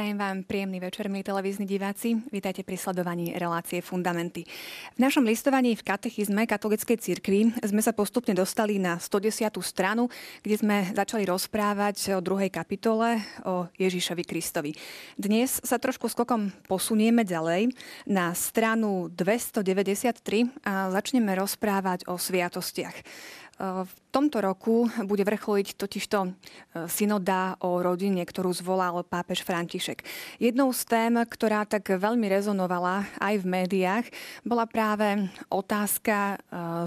Prajem vám príjemný večer, milí televízni diváci. Vítajte pri sledovaní relácie Fundamenty. V našom listovaní v katechizme katolíckej cirkvi sme sa postupne dostali na 110. stranu, kde sme začali rozprávať o druhej kapitole o Ježišovi Kristovi. Dnes sa trošku skokom posunieme ďalej na stranu 293 a začneme rozprávať o sviatostiach. V tomto roku bude vrcholiť totižto e, synoda o rodine, ktorú zvolal pápež František. Jednou z tém, ktorá tak veľmi rezonovala aj v médiách, bola práve otázka e,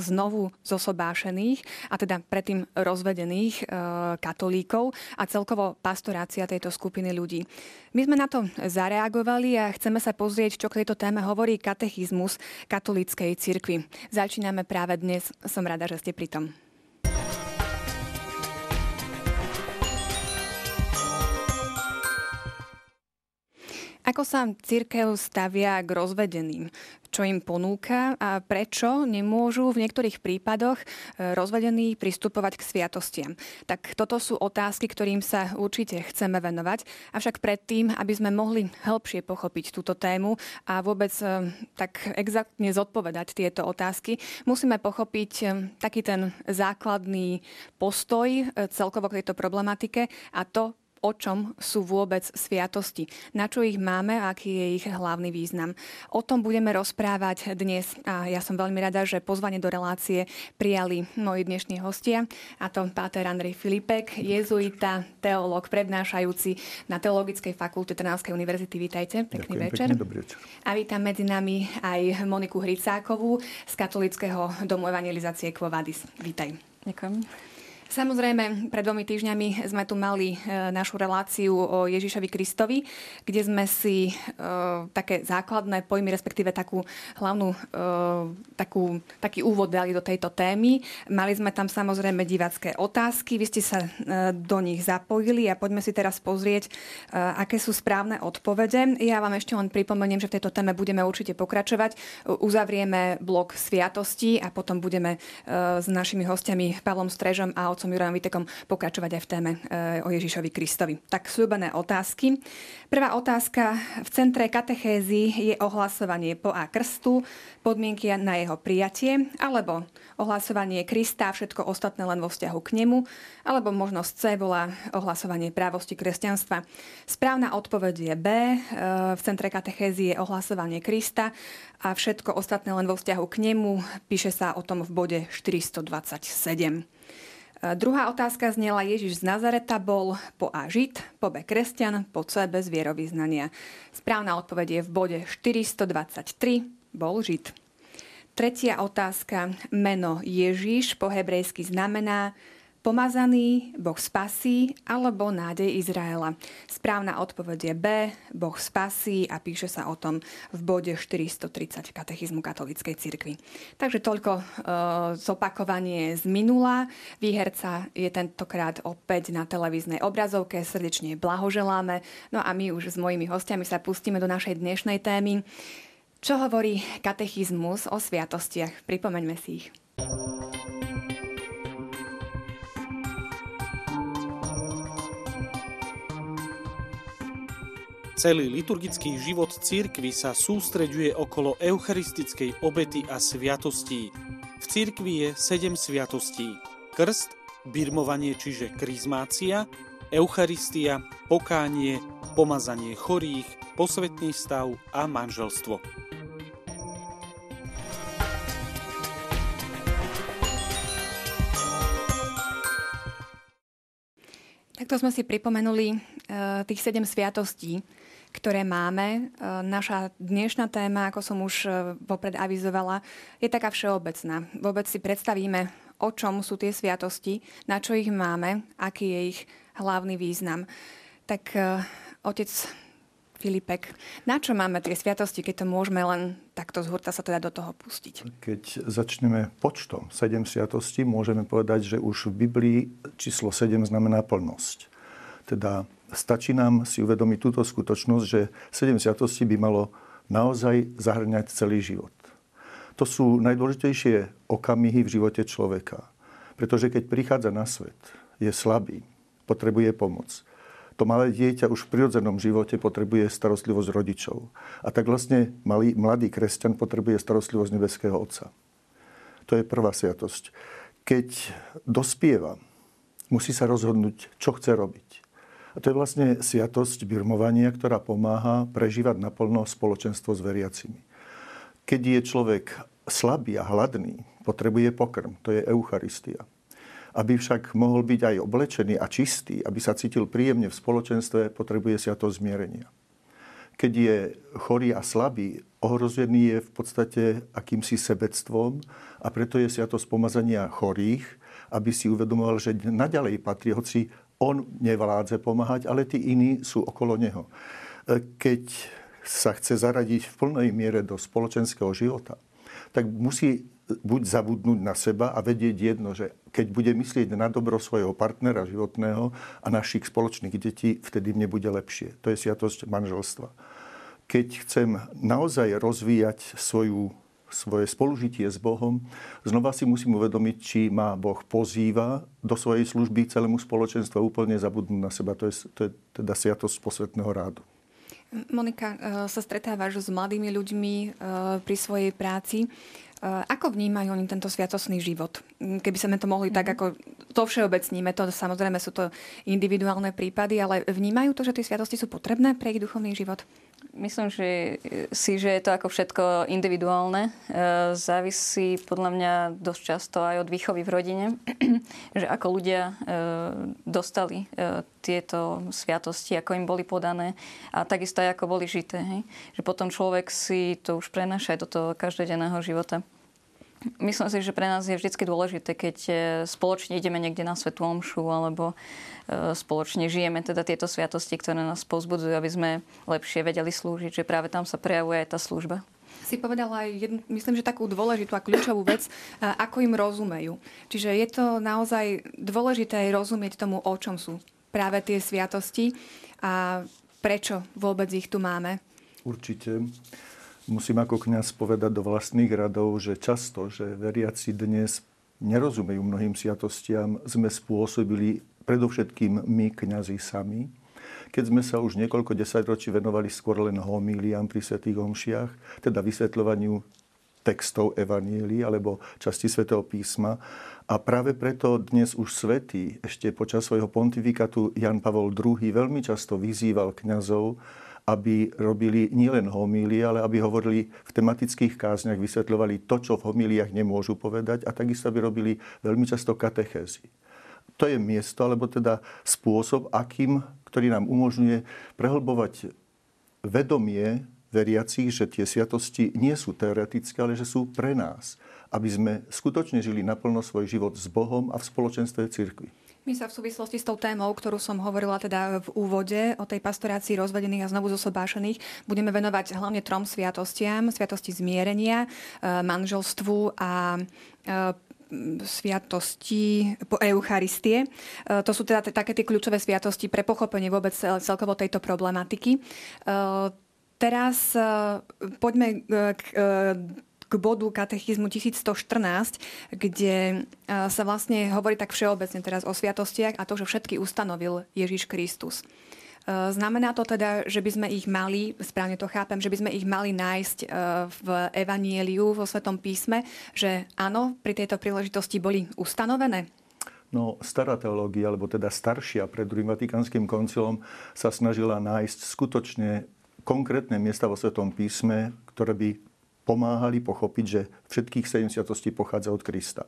znovu zosobášených, a teda predtým rozvedených e, katolíkov a celkovo pastorácia tejto skupiny ľudí. My sme na to zareagovali a chceme sa pozrieť, čo k tejto téme hovorí katechizmus katolíckej cirkvi. Začíname práve dnes. Som rada, že ste pri tom. Ako sa církev stavia k rozvedeným? Čo im ponúka a prečo nemôžu v niektorých prípadoch e, rozvedení pristupovať k sviatostiam? Tak toto sú otázky, ktorým sa určite chceme venovať. Avšak predtým, aby sme mohli hĺbšie pochopiť túto tému a vôbec e, tak exaktne zodpovedať tieto otázky, musíme pochopiť e, taký ten základný postoj celkovo k tejto problematike a to, o čom sú vôbec sviatosti, na čo ich máme a aký je ich hlavný význam. O tom budeme rozprávať dnes a ja som veľmi rada, že pozvanie do relácie prijali moji dnešní hostia a to páter Andrej Filipek, jezuita, teológ, prednášajúci na Teologickej fakulte Trnavskej univerzity. Vítajte, pekný Ďakujem, večer. Pekný, dobrý večer. A vítam medzi nami aj Moniku Hricákovú z Katolického domu evangelizácie Quovadis. Vítaj. Ďakujem. Samozrejme, pred dvomi týždňami sme tu mali e, našu reláciu o Ježišovi Kristovi, kde sme si e, také základné pojmy, respektíve takú hlavnú, e, takú, taký úvod dali do tejto témy. Mali sme tam samozrejme divácké otázky, vy ste sa e, do nich zapojili a poďme si teraz pozrieť, e, aké sú správne odpovede. Ja vám ešte len pripomeniem, že v tejto téme budeme určite pokračovať. Uzavrieme blok sviatosti a potom budeme e, s našimi hostiami Pavlom Strežom a otcom Jurajom Vitekom pokračovať aj v téme eh, o Ježišovi Kristovi. Tak slúbené otázky. Prvá otázka. V centre katechézy je ohlasovanie po A krstu, podmienky na jeho prijatie, alebo ohlasovanie Krista, všetko ostatné len vo vzťahu k nemu, alebo možnosť C bola ohlasovanie právosti kresťanstva. Správna odpoveď je B. Eh, v centre katechézy je ohlasovanie Krista a všetko ostatné len vo vzťahu k nemu. Píše sa o tom v bode 427. Druhá otázka znela, Ježiš z Nazareta bol po A žid, po B kresťan, po C bez vierovýznania. Správna odpoveď je v bode 423, bol žid. Tretia otázka, meno Ježiš po hebrejsky znamená Pomazaný, Boh spasí alebo nádej Izraela. Správna odpoveď je B, Boh spasí a píše sa o tom v bode 430 katechizmu katolíckej cirkvi. Takže toľko e, zopakovanie z minula. Výherca je tentokrát opäť na televíznej obrazovke. Srdečne blahoželáme. No a my už s mojimi hostiami sa pustíme do našej dnešnej témy. Čo hovorí katechizmus o sviatostiach? Pripomeňme si ich. Celý liturgický život církvy sa sústreďuje okolo eucharistickej obety a sviatostí. V církvi je sedem sviatostí. Krst, birmovanie čiže krizmácia, Eucharistia, pokánie, pomazanie chorých, posvetný stav a manželstvo. Takto sme si pripomenuli uh, tých sedem sviatostí, ktoré máme. E, naša dnešná téma, ako som už e, vopred avizovala, je taká všeobecná. Vôbec si predstavíme, o čom sú tie sviatosti, na čo ich máme, aký je ich hlavný význam. Tak e, otec Filipek, na čo máme tie sviatosti, keď to môžeme len takto z hurta sa teda do toho pustiť? Keď začneme počtom 7 sviatostí, môžeme povedať, že už v Biblii číslo 7 znamená plnosť. Teda stačí nám si uvedomiť túto skutočnosť, že 7 sviatostí by malo naozaj zahrňať celý život. To sú najdôležitejšie okamihy v živote človeka. Pretože keď prichádza na svet, je slabý, potrebuje pomoc. To malé dieťa už v prirodzenom živote potrebuje starostlivosť rodičov. A tak vlastne malý, mladý kresťan potrebuje starostlivosť nebeského Otca. To je prvá sviatosť. Keď dospieva, musí sa rozhodnúť, čo chce robiť. A to je vlastne sviatosť birmovania, ktorá pomáha prežívať naplno spoločenstvo s veriacimi. Keď je človek slabý a hladný, potrebuje pokrm. To je Eucharistia. Aby však mohol byť aj oblečený a čistý, aby sa cítil príjemne v spoločenstve, potrebuje to zmierenia. Keď je chorý a slabý, ohrozený je v podstate akýmsi sebectvom a preto je sviatosť pomazania chorých, aby si uvedomoval, že naďalej patrí, hoci on nevládze pomáhať, ale tí iní sú okolo neho. Keď sa chce zaradiť v plnej miere do spoločenského života, tak musí buď zabudnúť na seba a vedieť jedno, že keď bude myslieť na dobro svojho partnera životného a našich spoločných detí, vtedy mne bude lepšie. To je sviatosť manželstva. Keď chcem naozaj rozvíjať svoju, svoje spolužitie s Bohom, znova si musím uvedomiť, či ma Boh pozýva do svojej služby celému spoločenstvu a úplne zabudnúť na seba. To je, to je teda sviatosť posvetného rádu. Monika, eh, sa stretávaš s mladými ľuďmi eh, pri svojej práci. Ako vnímajú oni tento sviatosný život? Keby sme to mohli mm-hmm. tak, mhm. ako to všeobecníme, to samozrejme sú to individuálne prípady, ale vnímajú to, že tie sviatosti sú potrebné pre ich duchovný život? Myslím že si, že je to ako všetko individuálne. E, závisí podľa mňa dosť často aj od výchovy v rodine, že ako ľudia e, dostali e, tieto sviatosti, ako im boli podané a takisto aj ako boli žité. Hej? Že potom človek si to už prenáša aj do toho každodenného života. Myslím si, že pre nás je vždy dôležité, keď e, spoločne ideme niekde na svetú omšu alebo e, spoločne žijeme teda tieto sviatosti, ktoré nás pozbudzujú, aby sme lepšie vedeli slúžiť, že práve tam sa prejavuje aj tá služba si povedala aj, jednu, myslím, že takú dôležitú a kľúčovú vec, ako im rozumejú. Čiže je to naozaj dôležité aj rozumieť tomu, o čom sú práve tie sviatosti a prečo vôbec ich tu máme. Určite musím ako kňaz povedať do vlastných radov, že často, že veriaci dnes nerozumejú mnohým sviatostiam, sme spôsobili predovšetkým my, kňazi sami. Keď sme sa už niekoľko desaťročí venovali skôr len homíliám pri svetých homšiach, teda vysvetľovaniu textov Evanielii alebo časti svätého písma. A práve preto dnes už svetý, ešte počas svojho pontifikátu Jan Pavol II veľmi často vyzýval kňazov, aby robili nielen homílie, ale aby hovorili v tematických kázniach, vysvetľovali to, čo v homíliách nemôžu povedať a takisto aby robili veľmi často katechézy. To je miesto, alebo teda spôsob, akým, ktorý nám umožňuje prehlbovať vedomie veriacich, že tie sviatosti nie sú teoretické, ale že sú pre nás. Aby sme skutočne žili naplno svoj život s Bohom a v spoločenstve cirkvi. My sa v súvislosti s tou témou, ktorú som hovorila teda v úvode o tej pastorácii rozvedených a znovu zosobášených, budeme venovať hlavne trom sviatostiam. Sviatosti zmierenia, e, manželstvu a e, sviatosti po Eucharistie. E, to sú teda také tie kľúčové sviatosti pre pochopenie vôbec celkovo tejto problematiky. Teraz poďme k k bodu katechizmu 1114, kde e, sa vlastne hovorí tak všeobecne teraz o sviatostiach a to, že všetky ustanovil Ježiš Kristus. E, znamená to teda, že by sme ich mali, správne to chápem, že by sme ich mali nájsť e, v Evanieliu, vo Svetom písme, že áno, pri tejto príležitosti boli ustanovené? No, stará teológia, alebo teda staršia pred druhým vatikánskym koncilom, sa snažila nájsť skutočne konkrétne miesta vo Svetom písme, ktoré by pomáhali pochopiť, že všetkých 70 pochádza od Krista.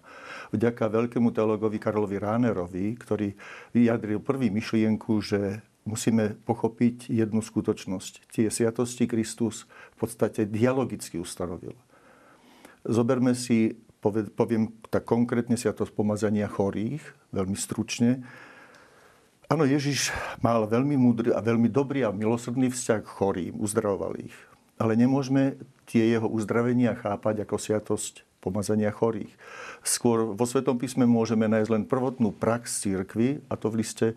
Vďaka veľkému teologovi Karlovi Ránerovi, ktorý vyjadril prvý myšlienku, že musíme pochopiť jednu skutočnosť. Tie sviatosti Kristus v podstate dialogicky ustanovil. Zoberme si, poviem tak konkrétne sviatosť pomazania chorých, veľmi stručne. Áno, Ježiš mal veľmi múdry a veľmi dobrý a milosrdný vzťah k chorým, uzdravoval ich ale nemôžeme tie jeho uzdravenia chápať ako sviatosť pomazania chorých. Skôr vo Svetom písme môžeme nájsť len prvotnú prax církvy, a to v liste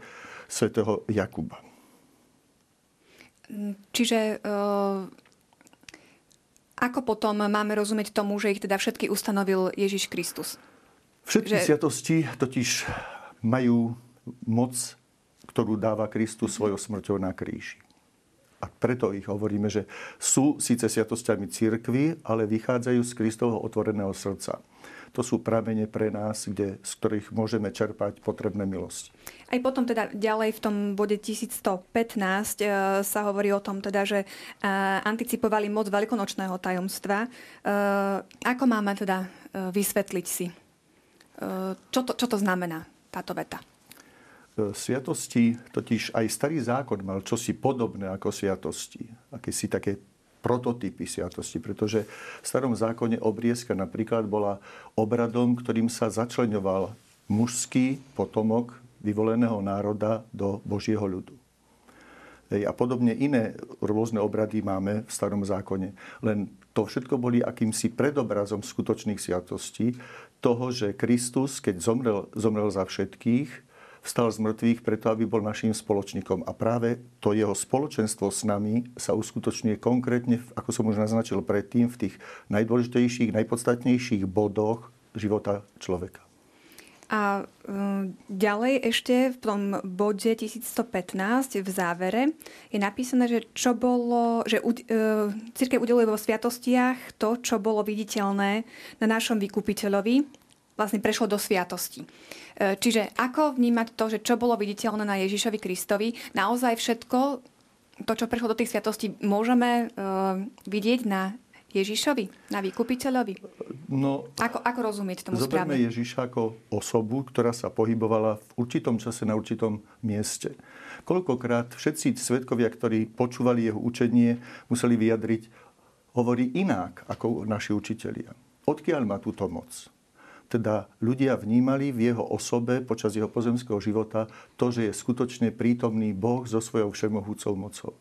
svätého Jakuba. Čiže uh, ako potom máme rozumieť tomu, že ich teda všetky ustanovil Ježiš Kristus? Všetky že... sviatosti totiž majú moc ktorú dáva Kristus svojou smrťou na kríži. A preto ich hovoríme, že sú síce sviatosťami církvy, ale vychádzajú z Kristovho otvoreného srdca. To sú pramene pre nás, kde, z ktorých môžeme čerpať potrebné milosti. Aj potom teda ďalej v tom bode 1115 e, sa hovorí o tom, teda, že e, anticipovali moc veľkonočného tajomstva. E, ako máme teda vysvetliť si, čo to, čo to znamená táto veta? Sviatosti, totiž aj starý zákon mal čosi podobné ako sviatosti. Akési také prototypy sviatosti, pretože v starom zákone obriezka napríklad bola obradom, ktorým sa začlenoval mužský potomok vyvoleného národa do Božieho ľudu. A podobne iné rôzne obrady máme v starom zákone. Len to všetko boli akýmsi predobrazom skutočných sviatostí toho, že Kristus, keď zomrel, zomrel za všetkých, vstal z mŕtvych preto, aby bol našim spoločníkom. A práve to jeho spoločenstvo s nami sa uskutočňuje konkrétne, ako som už naznačil predtým, v tých najdôležitejších, najpodstatnejších bodoch života človeka. A um, ďalej ešte v tom bode 1115 v závere je napísané, že čo bolo, že uh, církev udeluje vo sviatostiach to, čo bolo viditeľné na našom vykupiteľovi, vlastne prešlo do sviatosti. E, čiže ako vnímať to, že čo bolo viditeľné na Ježišovi Kristovi, naozaj všetko, to, čo prešlo do tých sviatostí, môžeme uh, vidieť na Ježišovi, na vykupiteľovi? No, ako, ako rozumieť tomu zoberme správne? Ježiša ako osobu, ktorá sa pohybovala v určitom čase na určitom mieste. Koľkokrát všetci svetkovia, ktorí počúvali jeho učenie, museli vyjadriť, hovorí inak ako naši učitelia. Odkiaľ má túto moc? Teda ľudia vnímali v jeho osobe počas jeho pozemského života to, že je skutočne prítomný Boh so svojou všemohúcou mocou.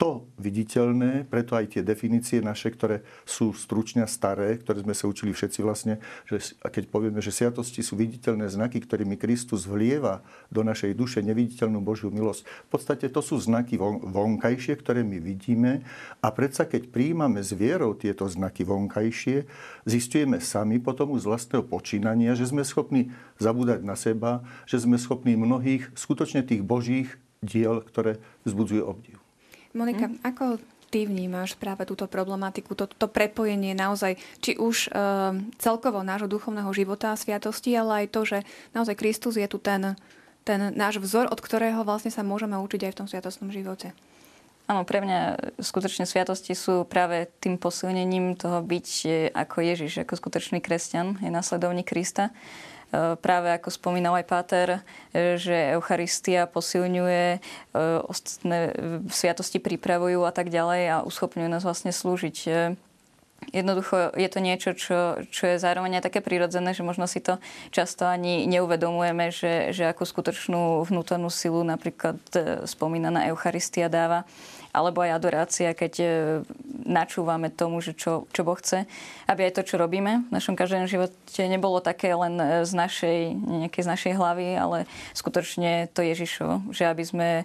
To viditeľné, preto aj tie definície naše, ktoré sú stručne staré, ktoré sme sa učili všetci vlastne, že keď povieme, že sviatosti sú viditeľné znaky, ktorými Kristus vlieva do našej duše neviditeľnú Božiu milosť. V podstate to sú znaky von, vonkajšie, ktoré my vidíme a predsa keď príjmame s vierou tieto znaky vonkajšie, zistujeme sami potom z vlastného počínania, že sme schopní zabúdať na seba, že sme schopní mnohých skutočne tých Božích diel, ktoré vzbudzujú obdiv. Monika, hmm. ako ty vnímaš práve túto problematiku, to, to prepojenie naozaj, či už e, celkovo nášho duchovného života a sviatosti, ale aj to, že naozaj Kristus je tu ten, ten náš vzor, od ktorého vlastne sa môžeme učiť aj v tom sviatostnom živote. Áno, pre mňa skutočne sviatosti sú práve tým posilnením toho byť e, ako Ježiš, ako skutočný kresťan, je následovník Krista. E, práve ako spomínal aj Páter, e, že Eucharistia posilňuje, e, ostatné sviatosti pripravujú a tak ďalej a uschopňuje nás vlastne slúžiť Jednoducho je to niečo, čo, čo je zároveň aj také prirodzené, že možno si to často ani neuvedomujeme, že, že akú skutočnú vnútornú silu napríklad spomínaná Eucharistia dáva alebo aj adorácia, keď e, načúvame tomu, že čo, čo Boh chce, aby aj to, čo robíme v našom každom živote nebolo také len e, z našej, nejakej z našej hlavy, ale skutočne to Ježišovo, že aby sme e,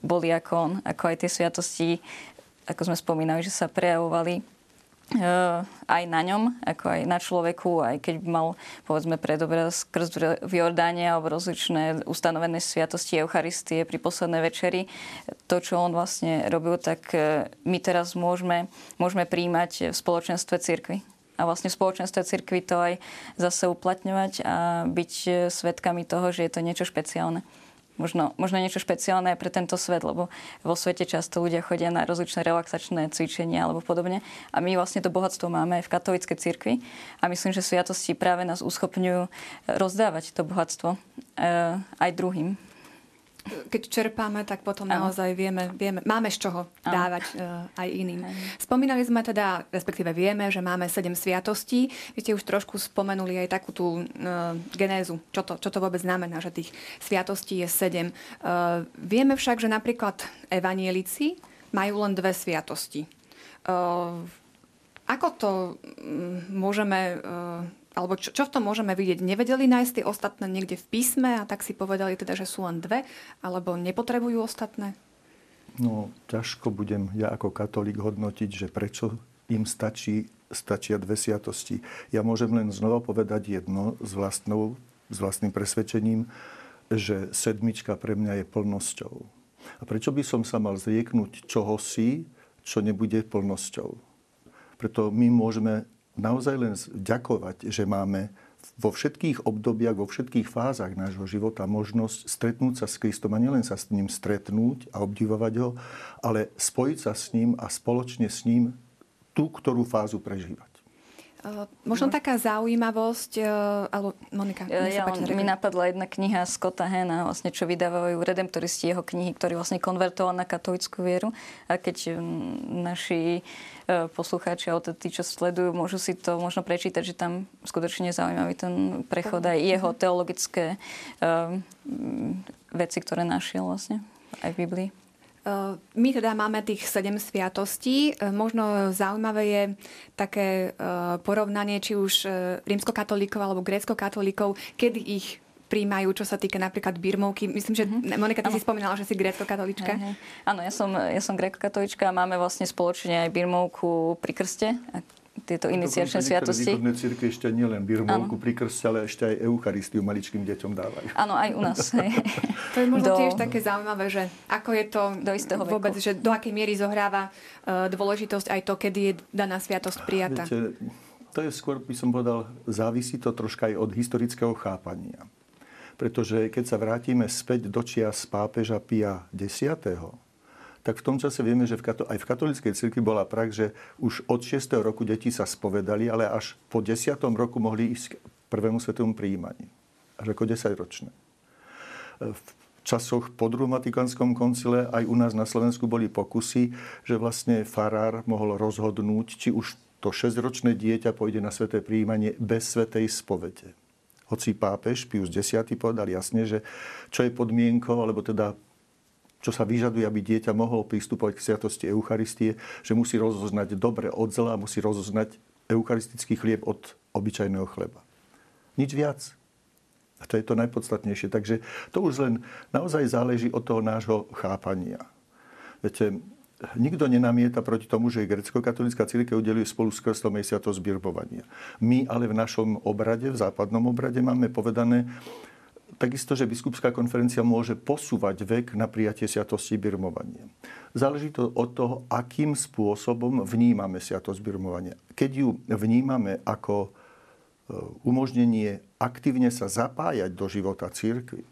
boli ako on, ako aj tie sviatosti, ako sme spomínali, že sa prejavovali aj na ňom, ako aj na človeku, aj keď mal, povedzme, predobraz krst v Jordáne alebo rozličné ustanovené sviatosti Eucharistie pri poslednej večeri. To, čo on vlastne robil, tak eh, my teraz môžeme, môžeme príjmať v spoločenstve cirkvi. A vlastne v spoločenstve cirkvi to aj zase uplatňovať a byť eh, svetkami toho, že je to niečo špeciálne možno, možno niečo špeciálne pre tento svet, lebo vo svete často ľudia chodia na rozličné relaxačné cvičenia alebo podobne. A my vlastne to bohatstvo máme aj v katolíckej cirkvi. A myslím, že sviatosti práve nás uschopňujú rozdávať to bohatstvo e, aj druhým keď čerpáme, tak potom ano. naozaj vieme, vieme, máme z čoho ano. dávať uh, aj iným. Ano. Spomínali sme teda, respektíve vieme, že máme sedem sviatostí. Vy ste už trošku spomenuli aj takú tú uh, genézu, čo to, čo to vôbec znamená, že tých sviatostí je sedem. Uh, vieme však, že napríklad evanielici majú len dve sviatosti. Uh, ako to um, môžeme uh, alebo čo, čo v tom môžeme vidieť? Nevedeli nájsť tie ostatné niekde v písme a tak si povedali teda, že sú len dve, alebo nepotrebujú ostatné? No, ťažko budem ja ako katolík hodnotiť, že prečo im stačí, stačia dve sviatosti. Ja môžem len znova povedať jedno s, vlastnou, s vlastným presvedčením. že sedmička pre mňa je plnosťou. A prečo by som sa mal zrieknúť čohosi, čo nebude plnosťou? Preto my môžeme naozaj len ďakovať, že máme vo všetkých obdobiach, vo všetkých fázach nášho života možnosť stretnúť sa s Kristom a nielen sa s ním stretnúť a obdivovať ho, ale spojiť sa s ním a spoločne s ním tú, ktorú fázu prežívať. Uh, možno taká zaujímavosť, uh, alebo Monika, ja, páči, mi napadla jedna kniha Scotta Hena, vlastne, čo vydávajú redemptoristi jeho knihy, ktorý vlastne konvertoval na katolickú vieru. A keď naši uh, poslucháči, alebo tí, čo sledujú, môžu si to možno prečítať, že tam skutočne zaujímavý ten prechod aj jeho teologické uh, veci, ktoré našiel vlastne aj v Biblii. Eh, my teda máme tých sedem sviatostí. Eh, možno zaujímavé je také eh, porovnanie, či už rímskokatolíkov alebo grécko-katolíkov, kedy ich príjmajú, čo sa týka napríklad birmovky. Myslím, že mm-hmm. Monika, ty ano. si spomínala, že si grécko-katolička. Áno, ja som, ja som grécko-katolička a máme vlastne spoločne aj birmovku pri krste tieto iniciačné sviatosti. Niektoré církve ešte nielen birmovku pri krste, ale ešte aj Eucharistiu maličkým deťom dávajú. Áno, aj u nás. To je možno do... tiež také zaujímavé, že ako je to do istého vôbec, veku. že do akej miery zohráva uh, dôležitosť aj to, kedy je daná sviatosť prijatá. Viete, to je skôr, by som povedal, závisí to troška aj od historického chápania. Pretože keď sa vrátime späť do čias pápeža Pia X, tak v tom čase vieme, že v kato- aj v katolíckej cirkvi bola prax, že už od 6. roku deti sa spovedali, ale až po 10. roku mohli ísť k prvému svetovému príjmaniu. Až ako 10 ročné. V časoch po druhom Vatikánskom koncile aj u nás na Slovensku boli pokusy, že vlastne farár mohol rozhodnúť, či už to 6-ročné dieťa pôjde na sveté príjmanie bez svetej spovede. Hoci pápež Pius X povedal jasne, že čo je podmienkou, alebo teda čo sa vyžaduje, aby dieťa mohlo pristupovať k sviatosti Eucharistie, že musí rozoznať dobre od zla musí rozoznať eucharistický chlieb od obyčajného chleba. Nič viac. A to je to najpodstatnejšie. Takže to už len naozaj záleží od toho nášho chápania. Viete, nikto nenamieta proti tomu, že grecko-katolická církev udeluje spolu s krstom aj sviatosť birbovania. My ale v našom obrade, v západnom obrade máme povedané, Takisto, že biskupská konferencia môže posúvať vek na prijatie sviatosti birmovania. Záleží to od toho, akým spôsobom vnímame sviatosť birmovania. Keď ju vnímame ako e, umožnenie aktívne sa zapájať do života církvy,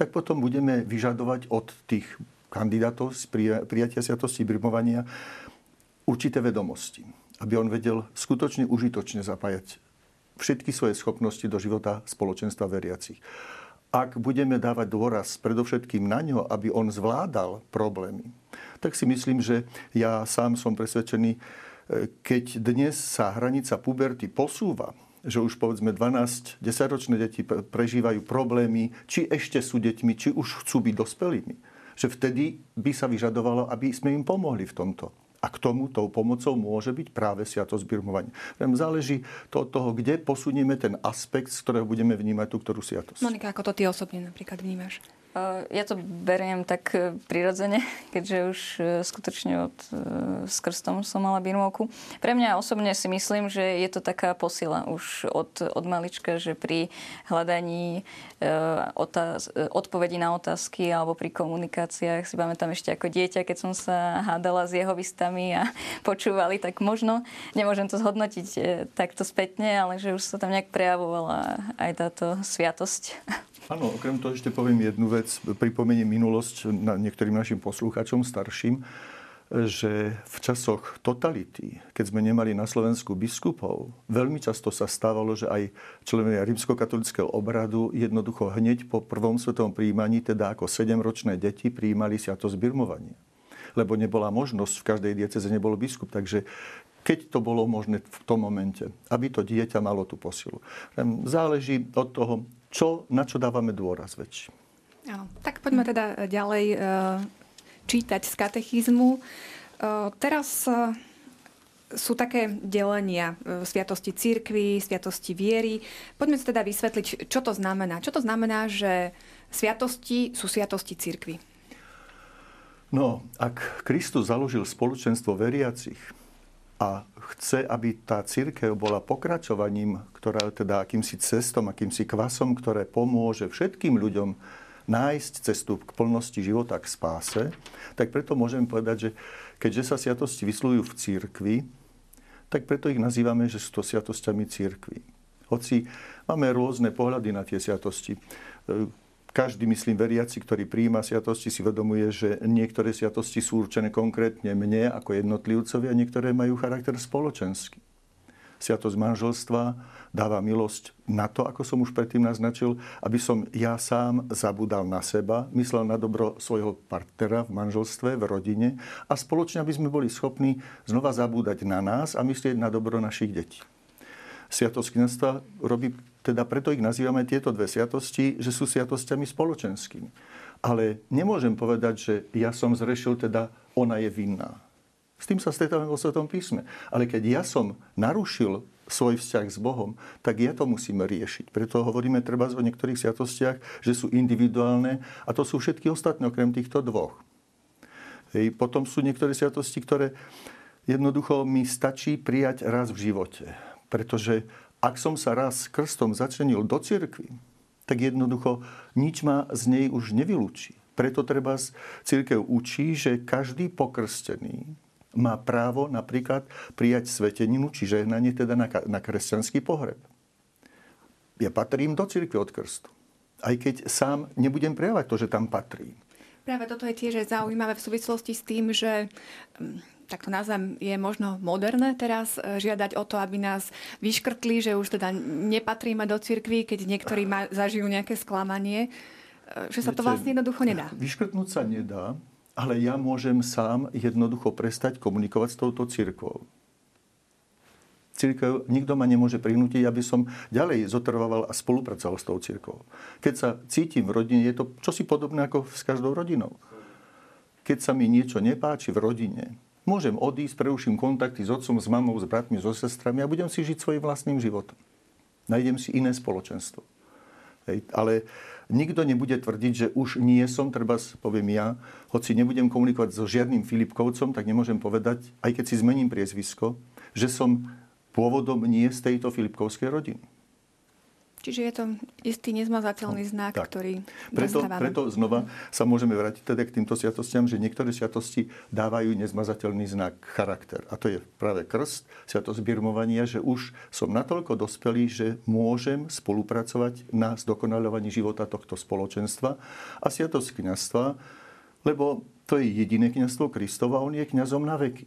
tak potom budeme vyžadovať od tých kandidátov z prijatia sviatosti birmovania určité vedomosti, aby on vedel skutočne užitočne zapájať všetky svoje schopnosti do života spoločenstva veriacich ak budeme dávať dôraz predovšetkým na ňo, aby on zvládal problémy, tak si myslím, že ja sám som presvedčený, e, keď dnes sa hranica puberty posúva, že už povedzme 12, 10-ročné deti prežívajú problémy, či ešte sú deťmi, či už chcú byť dospelými, že vtedy by sa vyžadovalo, aby sme im pomohli v tomto. A k tomu tou pomocou môže byť práve sviatosť birmovania. Záleží to od toho, kde posunieme ten aspekt, z ktorého budeme vnímať tú ktorú sviatosť. Monika, ako to ty osobne napríklad vnímaš? Ja to beriem tak e, prirodzene, keďže už e, skutočne od, e, s krstom som mala birmovku. Pre mňa osobne si myslím, že je to taká posila už od, od malička, že pri hľadaní otáz, odpovedí na otázky alebo pri komunikáciách si pamätám ešte ako dieťa, keď som sa hádala s jeho vystami a počúvali, tak možno, nemôžem to zhodnotiť takto spätne, ale že už sa tam nejak prejavovala aj táto sviatosť. Áno, okrem toho ešte poviem jednu vec. Pripomeniem minulosť na niektorým našim poslucháčom starším, že v časoch totality, keď sme nemali na Slovensku biskupov, veľmi často sa stávalo, že aj členovia rímskokatolického obradu jednoducho hneď po prvom svetovom príjmaní, teda ako sedemročné deti, príjmali sviatosť birmovania. Lebo nebola možnosť, v každej dieceze nebol biskup. Takže keď to bolo možné v tom momente, aby to dieťa malo tú posilu. Záleží od toho, čo, na čo dávame dôraz väčší. Áno. Tak poďme teda ďalej e, čítať z katechizmu. E, teraz e, sú také delenia sviatosti církvy, sviatosti viery. Poďme si teda vysvetliť, čo to znamená. Čo to znamená, že sviatosti sú sviatosti církvy? No, ak Kristus založil spoločenstvo veriacich, a chce, aby tá církev bola pokračovaním, ktorá teda akýmsi cestom, akýmsi kvasom, ktoré pomôže všetkým ľuďom nájsť cestu k plnosti života, k spáse, tak preto môžeme povedať, že keďže sa sviatosti vyslujú v církvi, tak preto ich nazývame, že sú to sviatosťami církvy. Hoci máme rôzne pohľady na tie sviatosti. Každý, myslím, veriaci, ktorý prijíma sviatosti, si vedomuje, že niektoré sviatosti sú určené konkrétne mne ako jednotlivcovi a niektoré majú charakter spoločenský. Sviatosť manželstva dáva milosť na to, ako som už predtým naznačil, aby som ja sám zabudal na seba, myslel na dobro svojho partnera v manželstve, v rodine a spoločne, aby sme boli schopní znova zabúdať na nás a myslieť na dobro našich detí. Sviatosť kniazstva robí teda preto ich nazývame tieto dve sviatosti, že sú sviatosťami spoločenskými. Ale nemôžem povedať, že ja som zrešil, teda ona je vinná. S tým sa stretávame vo Svetom písme. Ale keď ja som narušil svoj vzťah s Bohom, tak ja to musíme riešiť. Preto hovoríme treba o niektorých sviatostiach, že sú individuálne a to sú všetky ostatné okrem týchto dvoch. Hej, potom sú niektoré sviatosti, ktoré jednoducho mi stačí prijať raz v živote. Pretože ak som sa raz krstom začlenil do cirkvi, tak jednoducho nič ma z nej už nevylúči. Preto treba církev učí, že každý pokrstený má právo napríklad prijať sveteninu, či žehnanie teda na, na kresťanský pohreb. Ja patrím do cirkvi od krstu. Aj keď sám nebudem prejavať to, že tam patrím. Práve toto je tiež zaujímavé v súvislosti s tým, že mm, tak to nazvem, je možno moderné teraz e, žiadať o to, aby nás vyškrtli, že už teda nepatríme do cirkvi, keď niektorí ma, zažijú nejaké sklamanie, e, že sa Viete, to vlastne jednoducho nedá. Vyškrtnúť sa nedá, ale ja môžem sám jednoducho prestať komunikovať s touto cirkvou. Církev, nikto ma nemôže prinútiť, aby som ďalej zotrvoval a spolupracoval s tou církvou. Keď sa cítim v rodine, je to čosi podobné ako s každou rodinou. Keď sa mi niečo nepáči v rodine, môžem odísť, preuším kontakty s otcom, s mamou, s bratmi, so sestrami a budem si žiť svojim vlastným životom. Najdem si iné spoločenstvo. Hej. Ale nikto nebude tvrdiť, že už nie som, treba poviem ja, hoci nebudem komunikovať so žiadnym Filipkovcom, tak nemôžem povedať, aj keď si zmením priezvisko, že som pôvodom nie z tejto Filipkovskej rodiny. Čiže je to istý nezmazateľný no, znak, tak. ktorý preto, preto znova sa môžeme vrátiť teda k týmto sviatostiam, že niektoré sviatosti dávajú nezmazateľný znak, charakter. A to je práve krst, sviatosť birmovania, že už som natoľko dospelý, že môžem spolupracovať na zdokonaľovaní života tohto spoločenstva a sviatosť kniazstva, lebo to je jediné kniazstvo Kristova, on je kňazom na veky.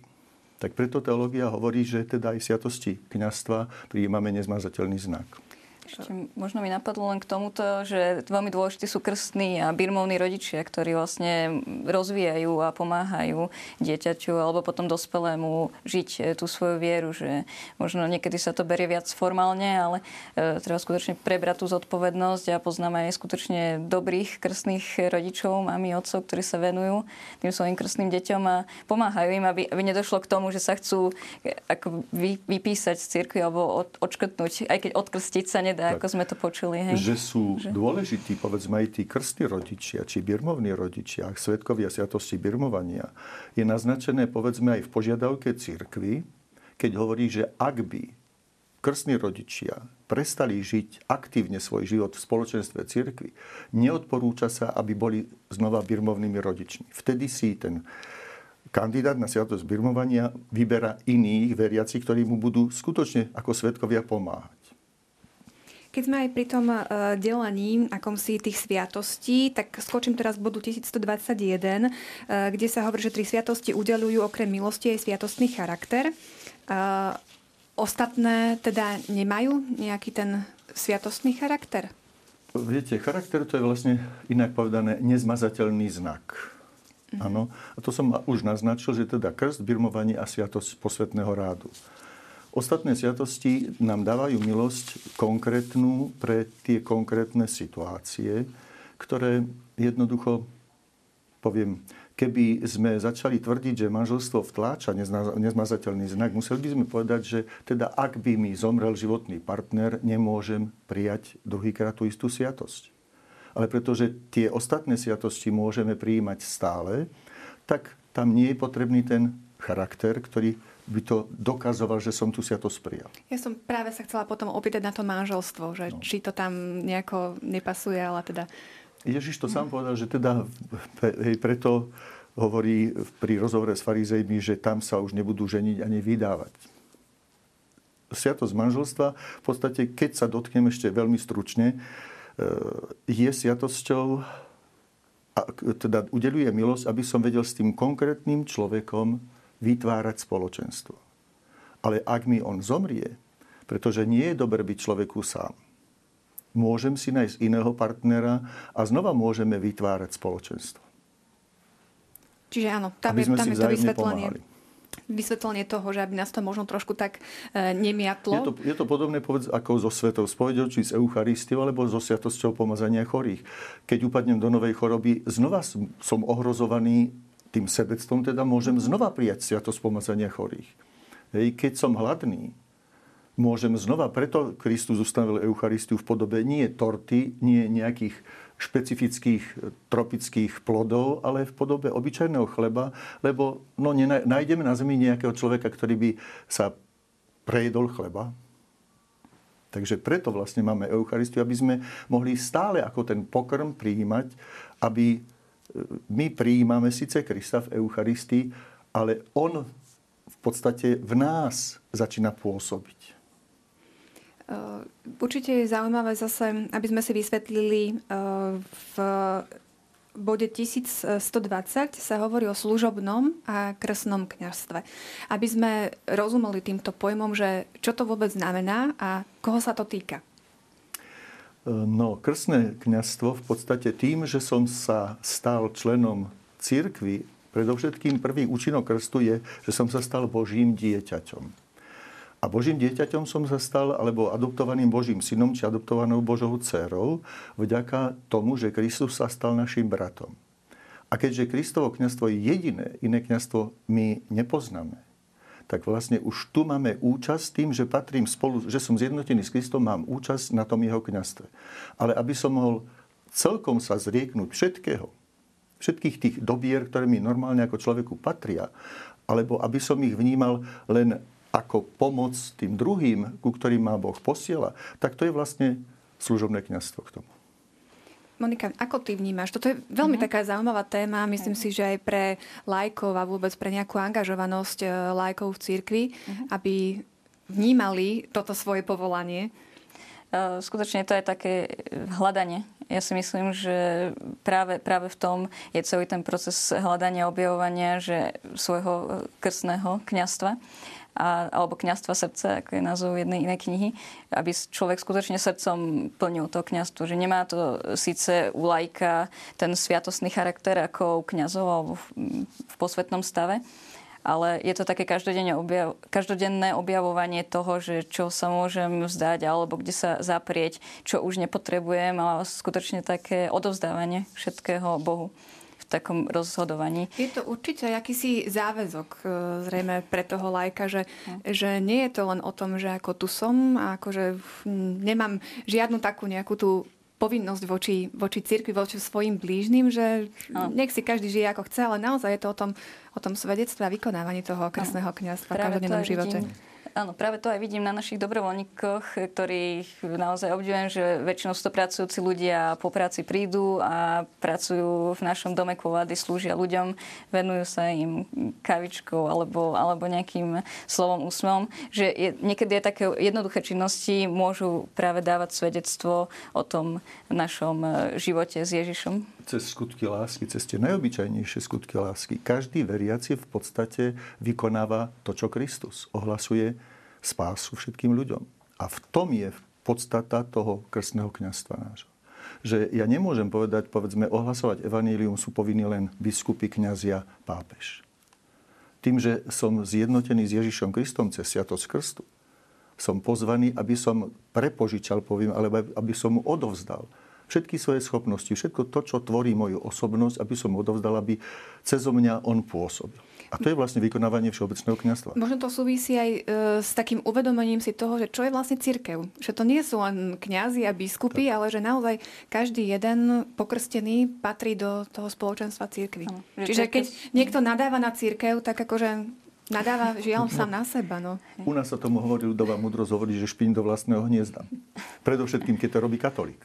Tak preto teológia hovorí, že teda aj sviatosti kňastva prijímame nezmazateľný znak. Ešte možno mi napadlo len k tomuto, že veľmi dôležití sú krstní a birmovní rodičia, ktorí vlastne rozvíjajú a pomáhajú dieťaťu alebo potom dospelému žiť e, tú svoju vieru, že možno niekedy sa to berie viac formálne, ale e, treba skutočne prebrať tú zodpovednosť a poznám aj skutočne dobrých krstných rodičov, mami, otcov, ktorí sa venujú tým svojim krstným deťom a pomáhajú im, aby, aby nedošlo k tomu, že sa chcú e, ako vy, vypísať z cirkvi alebo od, odškrtnúť, aj keď odkrstiť sa nedá nedá, tak, ako sme to počuli. Hej? Že sú že... dôležití, povedzme aj tí krstní rodičia, či birmovní rodičia, svetkovia sviatosti birmovania, je naznačené, povedzme, aj v požiadavke cirkvy, keď hovorí, že ak by krstní rodičia prestali žiť aktívne svoj život v spoločenstve cirkvy, neodporúča sa, aby boli znova birmovnými rodičmi. Vtedy si ten kandidát na sviatosť birmovania vyberá iných veriacich, ktorí mu budú skutočne ako svetkovia pomáhať. Keď sme aj pri tom uh, delaní akom si tých sviatostí, tak skočím teraz k bodu 1121, uh, kde sa hovorí, že tri sviatosti udelujú okrem milosti aj sviatostný charakter. Uh, ostatné teda nemajú nejaký ten sviatostný charakter? Viete, charakter to je vlastne inak povedané nezmazateľný znak. Mhm. Áno. A to som už naznačil, že teda krst, birmovanie a sviatosť posvetného rádu. Ostatné sviatosti nám dávajú milosť konkrétnu pre tie konkrétne situácie, ktoré jednoducho, poviem, keby sme začali tvrdiť, že manželstvo vtláča nezmazateľný znak, museli by sme povedať, že teda ak by mi zomrel životný partner, nemôžem prijať druhýkrát tú istú sviatosť. Ale pretože tie ostatné sviatosti môžeme prijímať stále, tak tam nie je potrebný ten charakter, ktorý by to dokazoval, že som tu sviatosť prijal. Ja som práve sa chcela potom opýtať na to manželstvo, že no. či to tam nejako nepasuje, ale teda... Ježiš to sám povedal, že teda hej, preto hovorí pri rozhovore s farizejmi, že tam sa už nebudú ženiť ani vydávať. Sviatosť manželstva, v podstate, keď sa dotknem ešte veľmi stručne, e, je sviatosťou, a teda udeluje milosť, aby som vedel s tým konkrétnym človekom vytvárať spoločenstvo. Ale ak mi on zomrie, pretože nie je dobre byť človeku sám, môžem si nájsť iného partnera a znova môžeme vytvárať spoločenstvo. Čiže áno, tam je, tam je to vysvetlenie. Pomáhali. Vysvetlenie toho, že aby nás to možno trošku tak e, nemiatlo. Je to, je to podobné povedz, ako so svetou spovedou, či s Eucharistiou, alebo so sviatosťou pomazania chorých. Keď upadnem do novej choroby, znova som ohrozovaný tým sebectvom, teda môžem znova prijať sviatosť pomazania chorých. Hej, keď som hladný, môžem znova, preto Kristus ustavil Eucharistiu v podobe nie torty, nie nejakých špecifických tropických plodov, ale v podobe obyčajného chleba, lebo no, nájdeme na zemi nejakého človeka, ktorý by sa prejedol chleba. Takže preto vlastne máme Eucharistiu, aby sme mohli stále ako ten pokrm prijímať, aby my prijímame síce Krista v Eucharistii, ale On v podstate v nás začína pôsobiť. Určite je zaujímavé zase, aby sme si vysvetlili v bode 1120 sa hovorí o služobnom a krsnom kňazstve. Aby sme rozumeli týmto pojmom, že čo to vôbec znamená a koho sa to týka. No, krstné kňazstvo v podstate tým, že som sa stal členom církvy, predovšetkým prvý účinok krstu je, že som sa stal Božím dieťaťom. A Božím dieťaťom som sa stal, alebo adoptovaným Božím synom, či adoptovanou Božou dcerou, vďaka tomu, že Kristus sa stal našim bratom. A keďže Kristovo kniazstvo je jediné, iné kniazstvo my nepoznáme, tak vlastne už tu máme účasť tým, že patrím spolu, že som zjednotený s Kristom, mám účasť na tom jeho kniazstve. Ale aby som mohol celkom sa zrieknúť všetkého, všetkých tých dobier, ktoré mi normálne ako človeku patria, alebo aby som ich vnímal len ako pomoc tým druhým, ku ktorým má Boh posiela, tak to je vlastne služobné kniazstvo k tomu. Monika, ako ty vnímaš? Toto je veľmi uh-huh. taká zaujímavá téma. Myslím uh-huh. si, že aj pre lajkov a vôbec pre nejakú angažovanosť e, lajkov v cirkvi, uh-huh. aby vnímali toto svoje povolanie. E, skutočne to je také hľadanie. Ja si myslím, že práve, práve v tom je celý ten proces hľadania, objavovania že svojho krstného kňastva a, alebo kňastva srdce, ako je názov jednej inej knihy, aby človek skutočne srdcom plnil to kňastvo. Že nemá to síce u lajka ten sviatostný charakter ako u kňazov alebo v, v posvetnom stave, ale je to také každodenné, objav, každodenné objavovanie toho, že čo sa môžem vzdať alebo kde sa zaprieť, čo už nepotrebujem, ale skutočne také odovzdávanie všetkého Bohu takom rozhodovaní. Je to určite akýsi záväzok e, zrejme pre toho lajka, že, no. že nie je to len o tom, že ako tu som a akože nemám žiadnu takú nejakú tú povinnosť voči, voči cirkvi, voči svojim blížnym, že no. nech si každý žije ako chce, ale naozaj je to o tom, o tom svedectve a vykonávaní toho krstného kniazstva v každodennom živote. Vidím Áno, práve to aj vidím na našich dobrovoľníkoch, ktorých naozaj obdivujem, že väčšinou sú to pracujúci ľudia po práci prídu a pracujú v našom dome kvôli slúžia ľuďom, venujú sa im kavičkou alebo, alebo nejakým slovom, úsmevom. Že je, niekedy je také jednoduché činnosti môžu práve dávať svedectvo o tom našom živote s Ježišom. Cez skutky lásky, cez tie najobyčajnejšie skutky lásky. Každý veriaci v podstate vykonáva to, čo Kristus ohlasuje spásu všetkým ľuďom. A v tom je podstata toho krstného kniazstva nášho. Že ja nemôžem povedať, povedzme, ohlasovať evanílium sú povinní len biskupy, kňazia, pápež. Tým, že som zjednotený s Ježišom Kristom cez Sviatosť Krstu, som pozvaný, aby som prepožičal, poviem, alebo aby som mu odovzdal všetky svoje schopnosti, všetko to, čo tvorí moju osobnosť, aby som mu odovzdal, aby cez mňa on pôsobil. A to je vlastne vykonávanie všeobecného kniazstva. Možno to súvisí aj e, s takým uvedomením si toho, že čo je vlastne církev. Že to nie sú len kňazi a biskupy, tak. ale že naozaj každý jeden pokrstený patrí do toho spoločenstva církvy. No, Čiže keď niekto nadáva na církev, tak akože Nadáva žiaľ sám na seba. No. U nás sa tomu hovorí ľudová múdrosť, hovorí, že špín do vlastného hniezda. Predovšetkým, keď to robí katolík.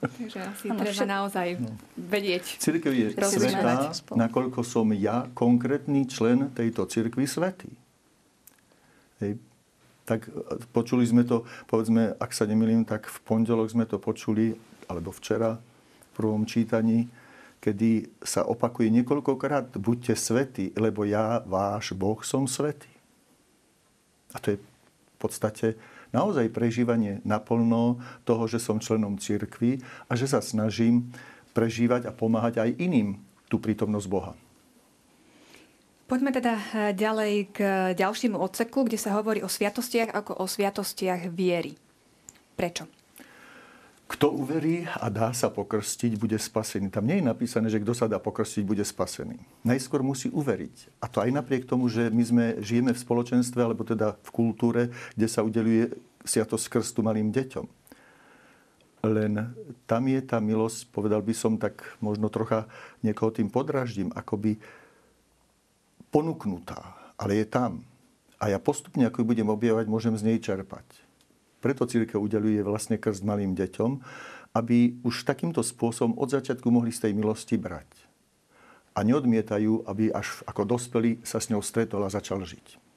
Takže asi ano, treba všet... naozaj no. vedieť. Církev je sveta, nakoľko som ja konkrétny člen tejto cirkvi svetý. Hej. Tak e, počuli sme to, povedzme, ak sa nemýlim, tak v pondelok sme to počuli, alebo včera v prvom čítaní, kedy sa opakuje niekoľkokrát, buďte svetí, lebo ja, váš Boh, som svetý. A to je v podstate naozaj prežívanie naplno toho, že som členom cirkvy a že sa snažím prežívať a pomáhať aj iným tú prítomnosť Boha. Poďme teda eh, ďalej k ďalšiemu odseku, kde sa hovorí o sviatostiach ako o sviatostiach viery. Prečo? Kto uverí a dá sa pokrstiť, bude spasený. Tam nie je napísané, že kto sa dá pokrstiť, bude spasený. Najskôr musí uveriť. A to aj napriek tomu, že my sme, žijeme v spoločenstve, alebo teda v kultúre, kde sa udeluje sviatosť krstu malým deťom. Len tam je tá milosť, povedal by som tak možno trocha niekoho tým podraždím, akoby ponúknutá, ale je tam. A ja postupne, ako ju budem objavovať, môžem z nej čerpať. Preto církev udeluje vlastne krst malým deťom, aby už takýmto spôsobom od začiatku mohli z tej milosti brať. A neodmietajú, aby až ako dospelí sa s ňou stretol a začal žiť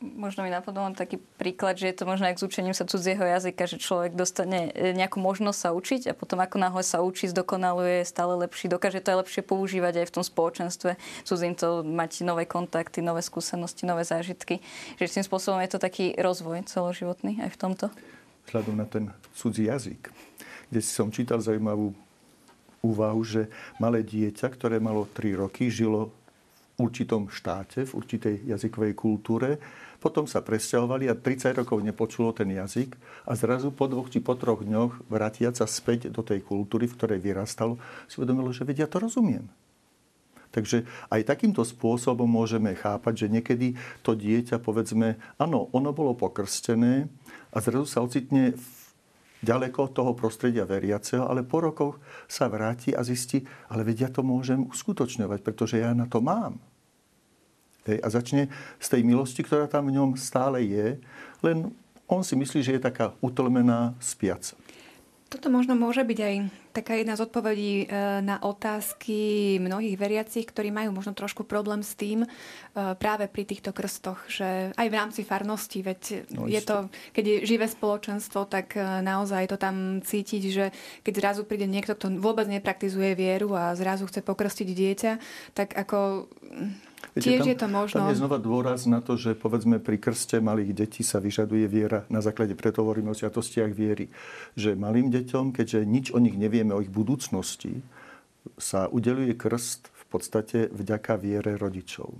možno mi napadol taký príklad, že je to možno aj s učením sa cudzieho jazyka, že človek dostane e, nejakú možnosť sa učiť a potom ako náhle sa učí, zdokonaluje, stále lepší, dokáže to aj lepšie používať aj v tom spoločenstve, cudzím to mať nové kontakty, nové skúsenosti, nové zážitky. Že tým spôsobom je to taký rozvoj celoživotný aj v tomto. Vzhľadom na ten cudzí jazyk, kde som čítal zaujímavú úvahu, že malé dieťa, ktoré malo 3 roky, žilo v určitom štáte, v určitej jazykovej kultúre potom sa presťahovali a 30 rokov nepočulo ten jazyk a zrazu po dvoch či po troch dňoch vrátiať sa späť do tej kultúry, v ktorej vyrastalo, si uvedomilo, že vedia, to rozumiem. Takže aj takýmto spôsobom môžeme chápať, že niekedy to dieťa, povedzme, áno, ono bolo pokrstené a zrazu sa ocitne v ďaleko toho prostredia veriaceho, ale po rokoch sa vráti a zistí, ale vedia, to môžem uskutočňovať, pretože ja na to mám. Hej, a začne z tej milosti, ktorá tam v ňom stále je, len on si myslí, že je taká utlmená spiaca. Toto možno môže byť aj taká jedna z odpovedí e, na otázky mnohých veriacich, ktorí majú možno trošku problém s tým e, práve pri týchto krstoch, že aj v rámci farnosti, veď no, je to, keď je živé spoločenstvo, tak e, naozaj to tam cítiť, že keď zrazu príde niekto, kto vôbec nepraktizuje vieru a zrazu chce pokrstiť dieťa, tak ako Viete, Tiež tam, je to možno. Tam je znova dôraz na to, že povedzme pri krste malých detí sa vyžaduje viera. Na základe preto hovoríme o sviatostiach viery. Že malým deťom, keďže nič o nich nevieme, o ich budúcnosti, sa udeluje krst v podstate vďaka viere rodičov.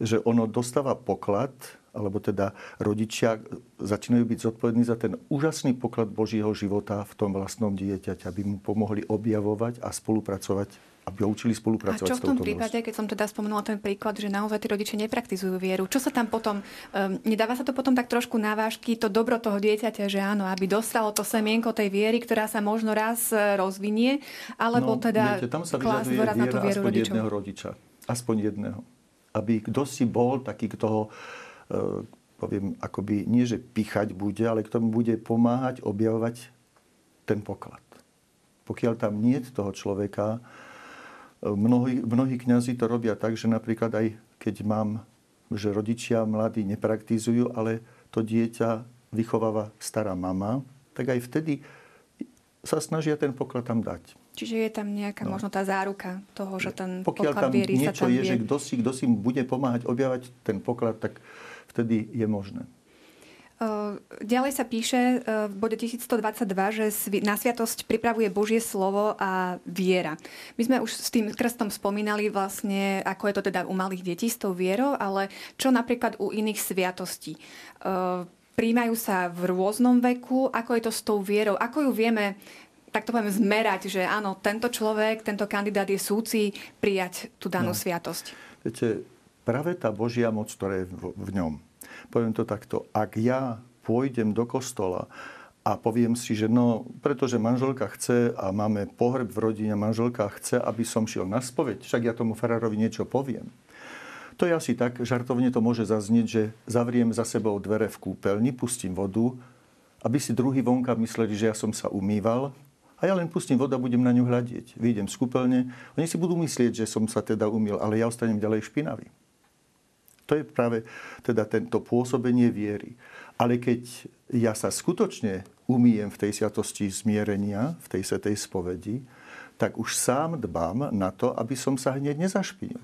Že ono dostáva poklad, alebo teda rodičia začínajú byť zodpovední za ten úžasný poklad Božího života v tom vlastnom dieťaťa, aby mu pomohli objavovať a spolupracovať aby ho učili spolupracovať A čo v tom prípade, keď som teda spomenula ten príklad, že naozaj tí rodičia nepraktizujú vieru? Čo sa tam potom, um, nedáva sa to potom tak trošku na vážky, to dobro toho dieťaťa, že áno, aby dostalo to semienko tej viery, ktorá sa možno raz e, rozvinie, alebo no, teda viete, tam sa vyžaduje viera na tú vieru aspoň rodičov. jedného rodiča. Aspoň jedného. Aby kto si bol taký, kto ho uh, poviem, akoby nie, že pichať bude, ale k tomu bude pomáhať objavovať ten poklad. Pokiaľ tam nie je toho človeka, Mnohí, mnohí kňazi to robia tak, že napríklad aj keď mám, že rodičia mladí nepraktizujú, ale to dieťa vychováva stará mama, tak aj vtedy sa snažia ten poklad tam dať. Čiže je tam nejaká no. možno tá záruka toho, že ten Pokiaľ poklad tam viery niečo sa tam je, vie... že kto si, kto si bude pomáhať objavať ten poklad, tak vtedy je možné. Ďalej sa píše v bode 1122, že na sviatosť pripravuje Božie slovo a viera. My sme už s tým krstom spomínali vlastne, ako je to teda u malých detí s tou vierou, ale čo napríklad u iných sviatostí? Príjmajú sa v rôznom veku, ako je to s tou vierou, ako ju vieme tak to poviem zmerať, že áno, tento človek, tento kandidát je súci prijať tú danú no. sviatosť. Viete, práve tá Božia moc, ktorá je v, v ňom, poviem to takto, ak ja pôjdem do kostola a poviem si, že no, pretože manželka chce a máme pohreb v rodine, manželka chce, aby som šiel na spoveď, však ja tomu farárovi niečo poviem. To je asi tak, žartovne to môže zaznieť, že zavriem za sebou dvere v kúpeľni, pustím vodu aby si druhý vonka mysleli, že ja som sa umýval a ja len pustím vodu a budem na ňu hľadiť. Výjdem z kúpeľne. Oni si budú myslieť, že som sa teda umýl, ale ja ostanem ďalej špinavý. To je práve teda tento pôsobenie viery. Ale keď ja sa skutočne umýjem v tej sviatosti zmierenia, v tej svetej spovedi, tak už sám dbám na to, aby som sa hneď nezašpinil.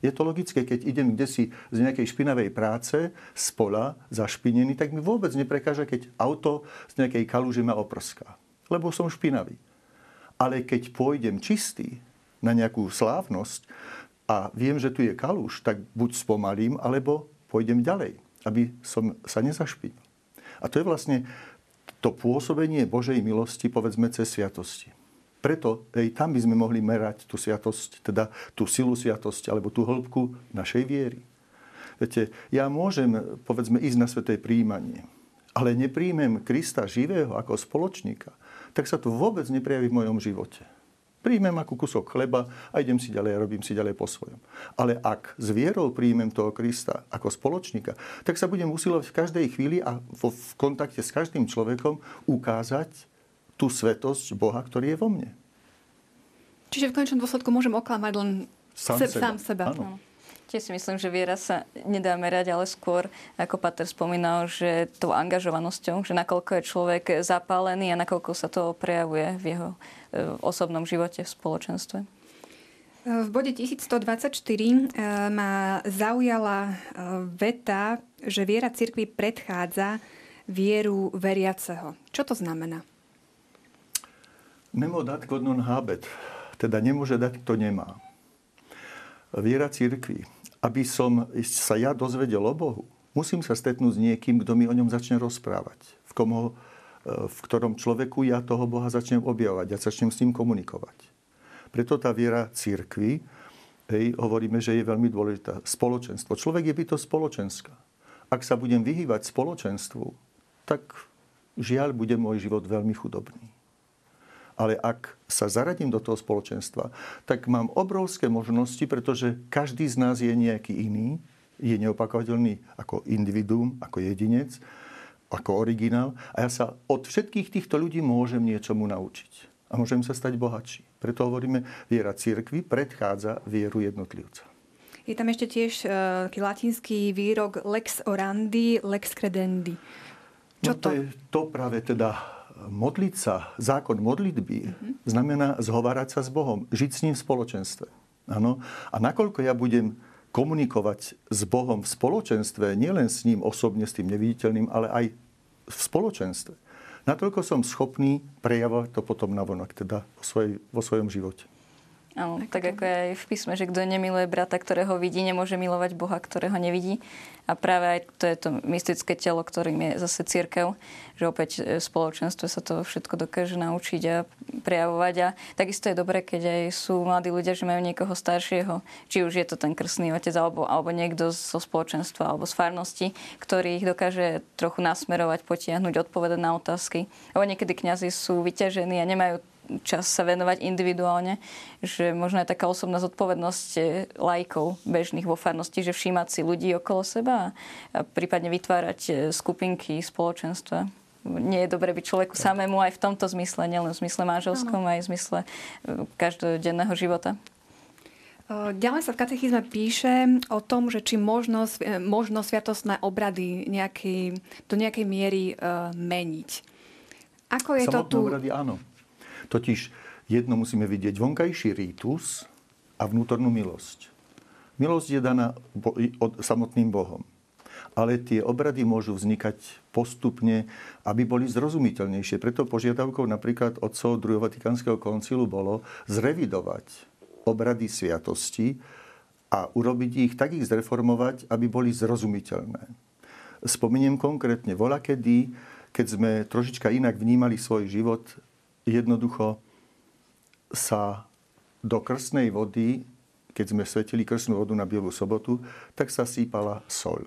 Je to logické, keď idem kde si z nejakej špinavej práce, z pola, zašpinený, tak mi vôbec neprekáža, keď auto z nejakej kaluže ma oprská lebo som špinavý. Ale keď pôjdem čistý na nejakú slávnosť a viem, že tu je kalúš, tak buď spomalím, alebo pôjdem ďalej, aby som sa nezašpinil. A to je vlastne to pôsobenie Božej milosti, povedzme, cez sviatosti. Preto aj tam by sme mohli merať tú sviatosť, teda tú silu sviatosti, alebo tú hĺbku našej viery. Viete, ja môžem, povedzme, ísť na sveté príjmanie, ale nepríjmem Krista živého ako spoločníka, tak sa to vôbec neprejaví v mojom živote. Príjmem ako kusok chleba a idem si ďalej a robím si ďalej po svojom. Ale ak s vierou príjmem toho Krista ako spoločníka, tak sa budem usilovať v každej chvíli a v kontakte s každým človekom ukázať tú svetosť Boha, ktorý je vo mne. Čiže v konečnom dôsledku môžem oklamať len sám seba. Sám seba. Áno. Tiež si myslím, že viera sa nedá merať, ale skôr, ako Pater spomínal, že tou angažovanosťou, že nakoľko je človek zapálený a nakoľko sa to prejavuje v jeho e, osobnom živote, v spoločenstve. V bode 1124 e, ma zaujala e, veta, že viera cirkvi predchádza vieru veriaceho. Čo to znamená? Nemo dat, non habet. Teda nemôže dať, kto nemá. Viera cirkvi aby som sa ja dozvedel o Bohu, musím sa stretnúť s niekým, kto mi o ňom začne rozprávať. V, komu, e, v ktorom človeku ja toho Boha začnem objavovať a začnem s ním komunikovať. Preto tá viera církvy, hej, hovoríme, že je veľmi dôležitá. Spoločenstvo. Človek je byto spoločenská. Ak sa budem vyhývať spoločenstvu, tak žiaľ, bude môj život veľmi chudobný. Ale ak sa zaradím do toho spoločenstva, tak mám obrovské možnosti, pretože každý z nás je nejaký iný, je neopakovateľný ako individuum, ako jedinec, ako originál. A ja sa od všetkých týchto ľudí môžem niečomu naučiť. A môžem sa stať bohatší. Preto hovoríme, viera církvy predchádza vieru jednotlivca. Je tam ešte tiež uh, taký latinský výrok lex orandi, lex credendi. Čo no to? to je to práve teda modliť sa, zákon modlitby, mm-hmm. znamená zhovárať sa s Bohom, žiť s ním v spoločenstve. Ano? A nakoľko ja budem komunikovať s Bohom v spoločenstve, nielen s ním osobne, s tým neviditeľným, ale aj v spoločenstve, natoľko som schopný prejavovať to potom na vonok, teda vo, svoj, vo svojom živote. Áno, tak ako je aj v písme, že kto nemiluje brata, ktorého vidí, nemôže milovať Boha, ktorého nevidí. A práve aj to je to mystické telo, ktorým je zase církev, že opäť v spoločenstve sa to všetko dokáže naučiť a prejavovať. A takisto je dobré, keď aj sú mladí ľudia, že majú niekoho staršieho, či už je to ten krstný otec alebo, alebo niekto zo spoločenstva alebo z farnosti, ktorý ich dokáže trochu nasmerovať, potiahnuť, odpovedať na otázky. Lebo niekedy kňazi sú vyťažení a nemajú čas sa venovať individuálne, že možno je taká osobná zodpovednosť eh, lajkov bežných vo farnosti, že všímať si ľudí okolo seba a prípadne vytvárať eh, skupinky, spoločenstva nie je dobre byť človeku tak. samému aj v tomto zmysle, nielen v zmysle manželskom, aj v zmysle eh, každodenného života. Ďalej sa v katechizme píše o tom, že či možno, možno sviatostné obrady nejaký, do nejakej miery uh, meniť. Ako je Samotné to tu? obrady áno. Totiž jedno musíme vidieť vonkajší rítus a vnútornú milosť. Milosť je daná samotným Bohom. Ale tie obrady môžu vznikať postupne, aby boli zrozumiteľnejšie. Preto požiadavkou napríklad otcov druhého Vatikánskeho koncilu bolo zrevidovať obrady sviatosti a urobiť ich, tak ich zreformovať, aby boli zrozumiteľné. Spomeniem konkrétne, vola kedy, keď sme trošička inak vnímali svoj život, jednoducho sa do krstnej vody, keď sme svetili krstnú vodu na Bielú sobotu, tak sa sípala sol.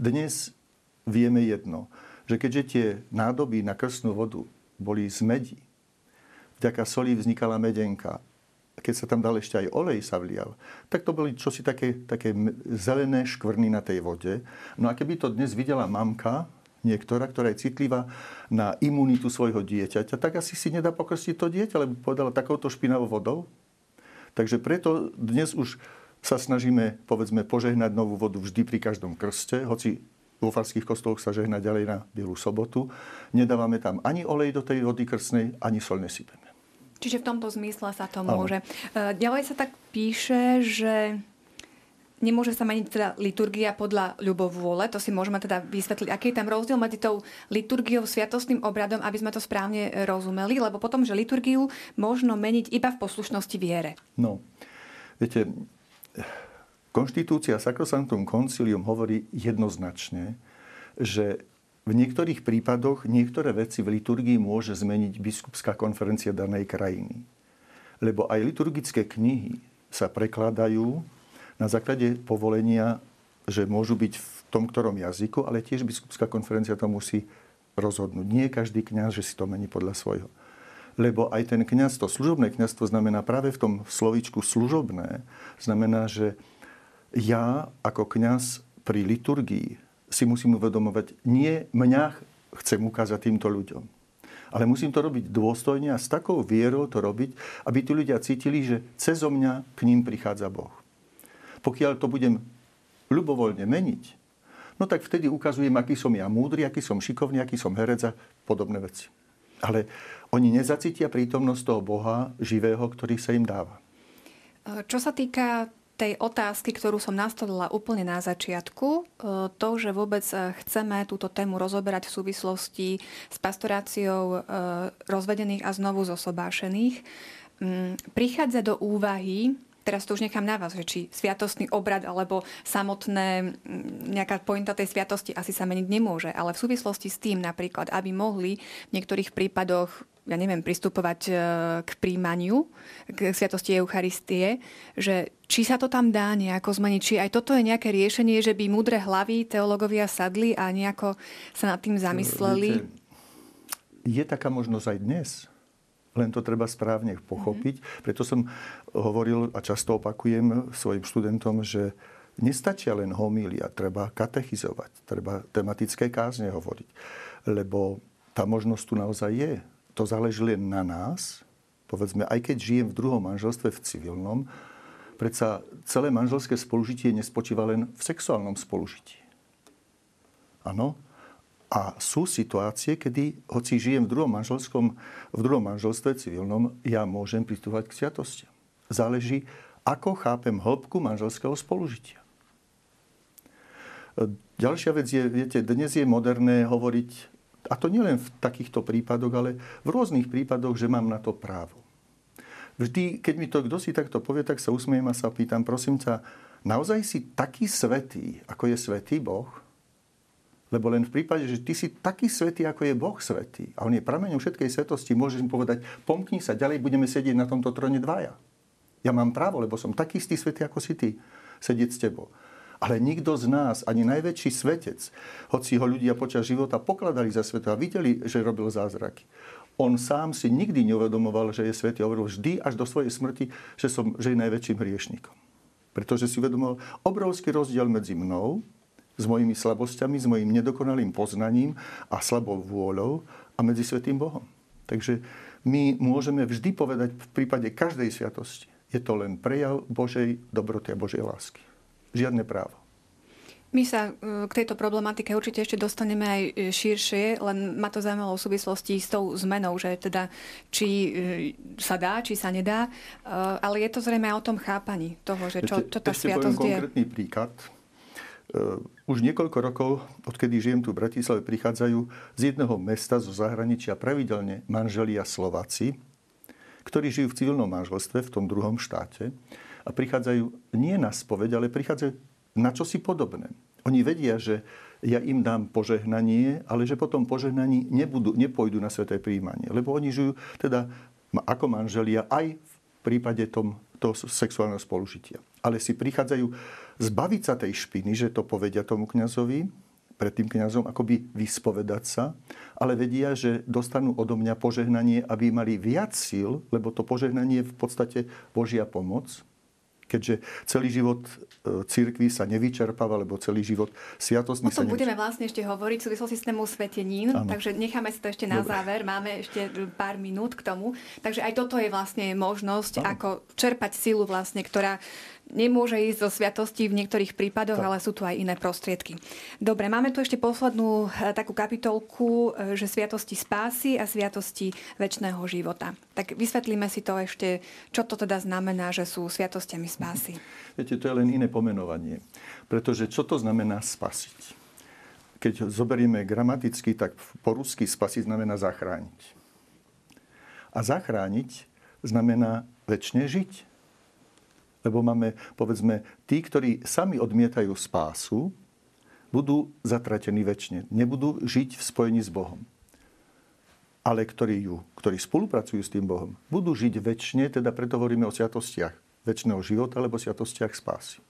Dnes vieme jedno, že keďže tie nádoby na krstnú vodu boli z medí, vďaka soli vznikala medenka, keď sa tam dal ešte aj olej sa vlial, tak to boli čosi také, také zelené škvrny na tej vode. No a keby to dnes videla mamka, niektorá, ktorá je citlivá na imunitu svojho dieťaťa, tak asi si nedá pokrstiť to dieťa, lebo povedala takouto špinavou vodou. Takže preto dnes už sa snažíme, povedzme, požehnať novú vodu vždy pri každom krste, hoci vo farských kostoloch sa žehna ďalej na Bielú sobotu. Nedávame tam ani olej do tej vody krstnej, ani sol nesypeme. Čiže v tomto zmysle sa to môže. E, ďalej sa tak píše, že nemôže sa meniť teda liturgia podľa ľubovôle. To si môžeme teda vysvetliť. Aký je tam rozdiel medzi tou liturgiou, sviatostným obradom, aby sme to správne rozumeli? Lebo potom, že liturgiu možno meniť iba v poslušnosti viere. No, viete, konštitúcia Sacrosanctum Concilium hovorí jednoznačne, že v niektorých prípadoch niektoré veci v liturgii môže zmeniť biskupská konferencia danej krajiny. Lebo aj liturgické knihy sa prekladajú na základe povolenia, že môžu byť v tom ktorom jazyku, ale tiež biskupská konferencia to musí rozhodnúť. Nie každý kňaz, že si to mení podľa svojho. Lebo aj ten kňaz, to služobné kňazstvo znamená práve v tom slovíčku služobné, znamená, že ja ako kňaz pri liturgii si musím uvedomovať, nie mňa chcem ukázať týmto ľuďom. Ale musím to robiť dôstojne a s takou vierou to robiť, aby tí ľudia cítili, že cez mňa k ním prichádza Boh. Pokiaľ to budem ľubovoľne meniť, no tak vtedy ukazujem, aký som ja múdry, aký som šikovný, aký som herec a podobné veci. Ale oni nezacítia prítomnosť toho Boha živého, ktorý sa im dáva. Čo sa týka tej otázky, ktorú som nastolila úplne na začiatku, e, to, že vôbec e, chceme túto tému rozoberať v súvislosti s pastoráciou e, rozvedených a znovu zosobášených, prichádza do úvahy teraz to už nechám na vás, že či sviatostný obrad alebo samotné nejaká pointa tej sviatosti asi sa meniť nemôže, ale v súvislosti s tým napríklad, aby mohli v niektorých prípadoch ja neviem, pristupovať e, k príjmaniu, k sviatosti Eucharistie, že či sa to tam dá nejako zmeniť, či aj toto je nejaké riešenie, že by múdre hlavy teológovia sadli a nejako sa nad tým zamysleli? Viete, je taká možnosť aj dnes. Len to treba správne pochopiť. Mm-hmm. Preto som hovoril a často opakujem svojim študentom, že nestačia len homília, treba katechizovať, treba tematické kázne hovoriť. Lebo tá možnosť tu naozaj je. To záleží len na nás. Povedzme, aj keď žijem v druhom manželstve v civilnom, predsa celé manželské spolužitie nespočíva len v sexuálnom spolužití. Áno, a sú situácie, kedy, hoci žijem v druhom, manželskom, v druhom manželstve civilnom, ja môžem pristúvať k sviatosti. Záleží, ako chápem hĺbku manželského spolužitia. Ďalšia vec je, viete, dnes je moderné hovoriť, a to nielen v takýchto prípadoch, ale v rôznych prípadoch, že mám na to právo. Vždy, keď mi to kto si takto povie, tak sa usmiem a sa pýtam, prosím ťa, naozaj si taký svetý, ako je svetý Boh? Lebo len v prípade, že ty si taký svetý, ako je Boh svetý, a on je prameňom všetkej svetosti, môžeš mu povedať, pomkni sa, ďalej budeme sedieť na tomto trone dvaja. Ja mám právo, lebo som taký istý svetý, ako si ty, sedieť s tebou. Ale nikto z nás, ani najväčší svetec, hoci ho ľudia počas života pokladali za sveto a videli, že robil zázraky, on sám si nikdy neuvedomoval, že je svetý. Hovoril vždy až do svojej smrti, že, som, že je najväčším hriešnikom. Pretože si uvedomoval obrovský rozdiel medzi mnou, s mojimi slabosťami, s mojim nedokonalým poznaním a slabou vôľou a medzi Svetým Bohom. Takže my môžeme vždy povedať v prípade každej sviatosti, je to len prejav Božej dobroty a Božej lásky. Žiadne právo. My sa e, k tejto problematike určite ešte dostaneme aj e, širšie, len ma to zaujímalo v súvislosti s tou zmenou, že teda či e, sa dá, či sa nedá, ale je to zrejme aj o tom chápaní toho, že čo, čo tá ešte sviatosť je. konkrétny príklad. Už niekoľko rokov, odkedy žijem tu v Bratislave, prichádzajú z jedného mesta zo zahraničia pravidelne manželia Slováci, ktorí žijú v civilnom manželstve v tom druhom štáte a prichádzajú nie na spoveď, ale prichádzajú na čosi podobné. Oni vedia, že ja im dám požehnanie, ale že potom požehnaní nebudú, nepôjdu na sveté príjmanie. Lebo oni žijú teda ako manželia aj v prípade tom, toho sexuálneho spolužitia. Ale si prichádzajú zbaviť sa tej špiny, že to povedia tomu kňazovi, pred tým kňazom, akoby vyspovedať sa, ale vedia, že dostanú odo mňa požehnanie, aby mali viac síl, lebo to požehnanie je v podstate Božia pomoc, keďže celý život e, cirkvi sa nevyčerpáva, lebo celý život sviatostný sa nevyčerpáva. budeme vlastne ešte hovoriť v súvislosti s témou svetenín, ano. takže necháme si to ešte na Dobre. záver. Máme ešte pár minút k tomu. Takže aj toto je vlastne možnosť, ano. ako čerpať silu vlastne, ktorá nemôže ísť zo sviatosti v niektorých prípadoch, tak. ale sú tu aj iné prostriedky. Dobre, máme tu ešte poslednú eh, takú kapitolku, eh, že sviatosti spásy a sviatosti väčšného života. Tak vysvetlíme si to ešte, čo to teda znamená, že sú sviatostiami spásy. Viete, to je len iné pomenovanie. Pretože čo to znamená spasiť? Keď zoberieme gramaticky, tak po rusky spasiť znamená zachrániť. A zachrániť znamená väčšine žiť. Lebo máme, povedzme, tí, ktorí sami odmietajú spásu, budú zatratení väčšine. Nebudú žiť v spojení s Bohom. Ale ktorí, ju, ktorí spolupracujú s tým Bohom, budú žiť väčšine, teda preto hovoríme o sviatostiach väčšného života alebo sviatostiach spásy.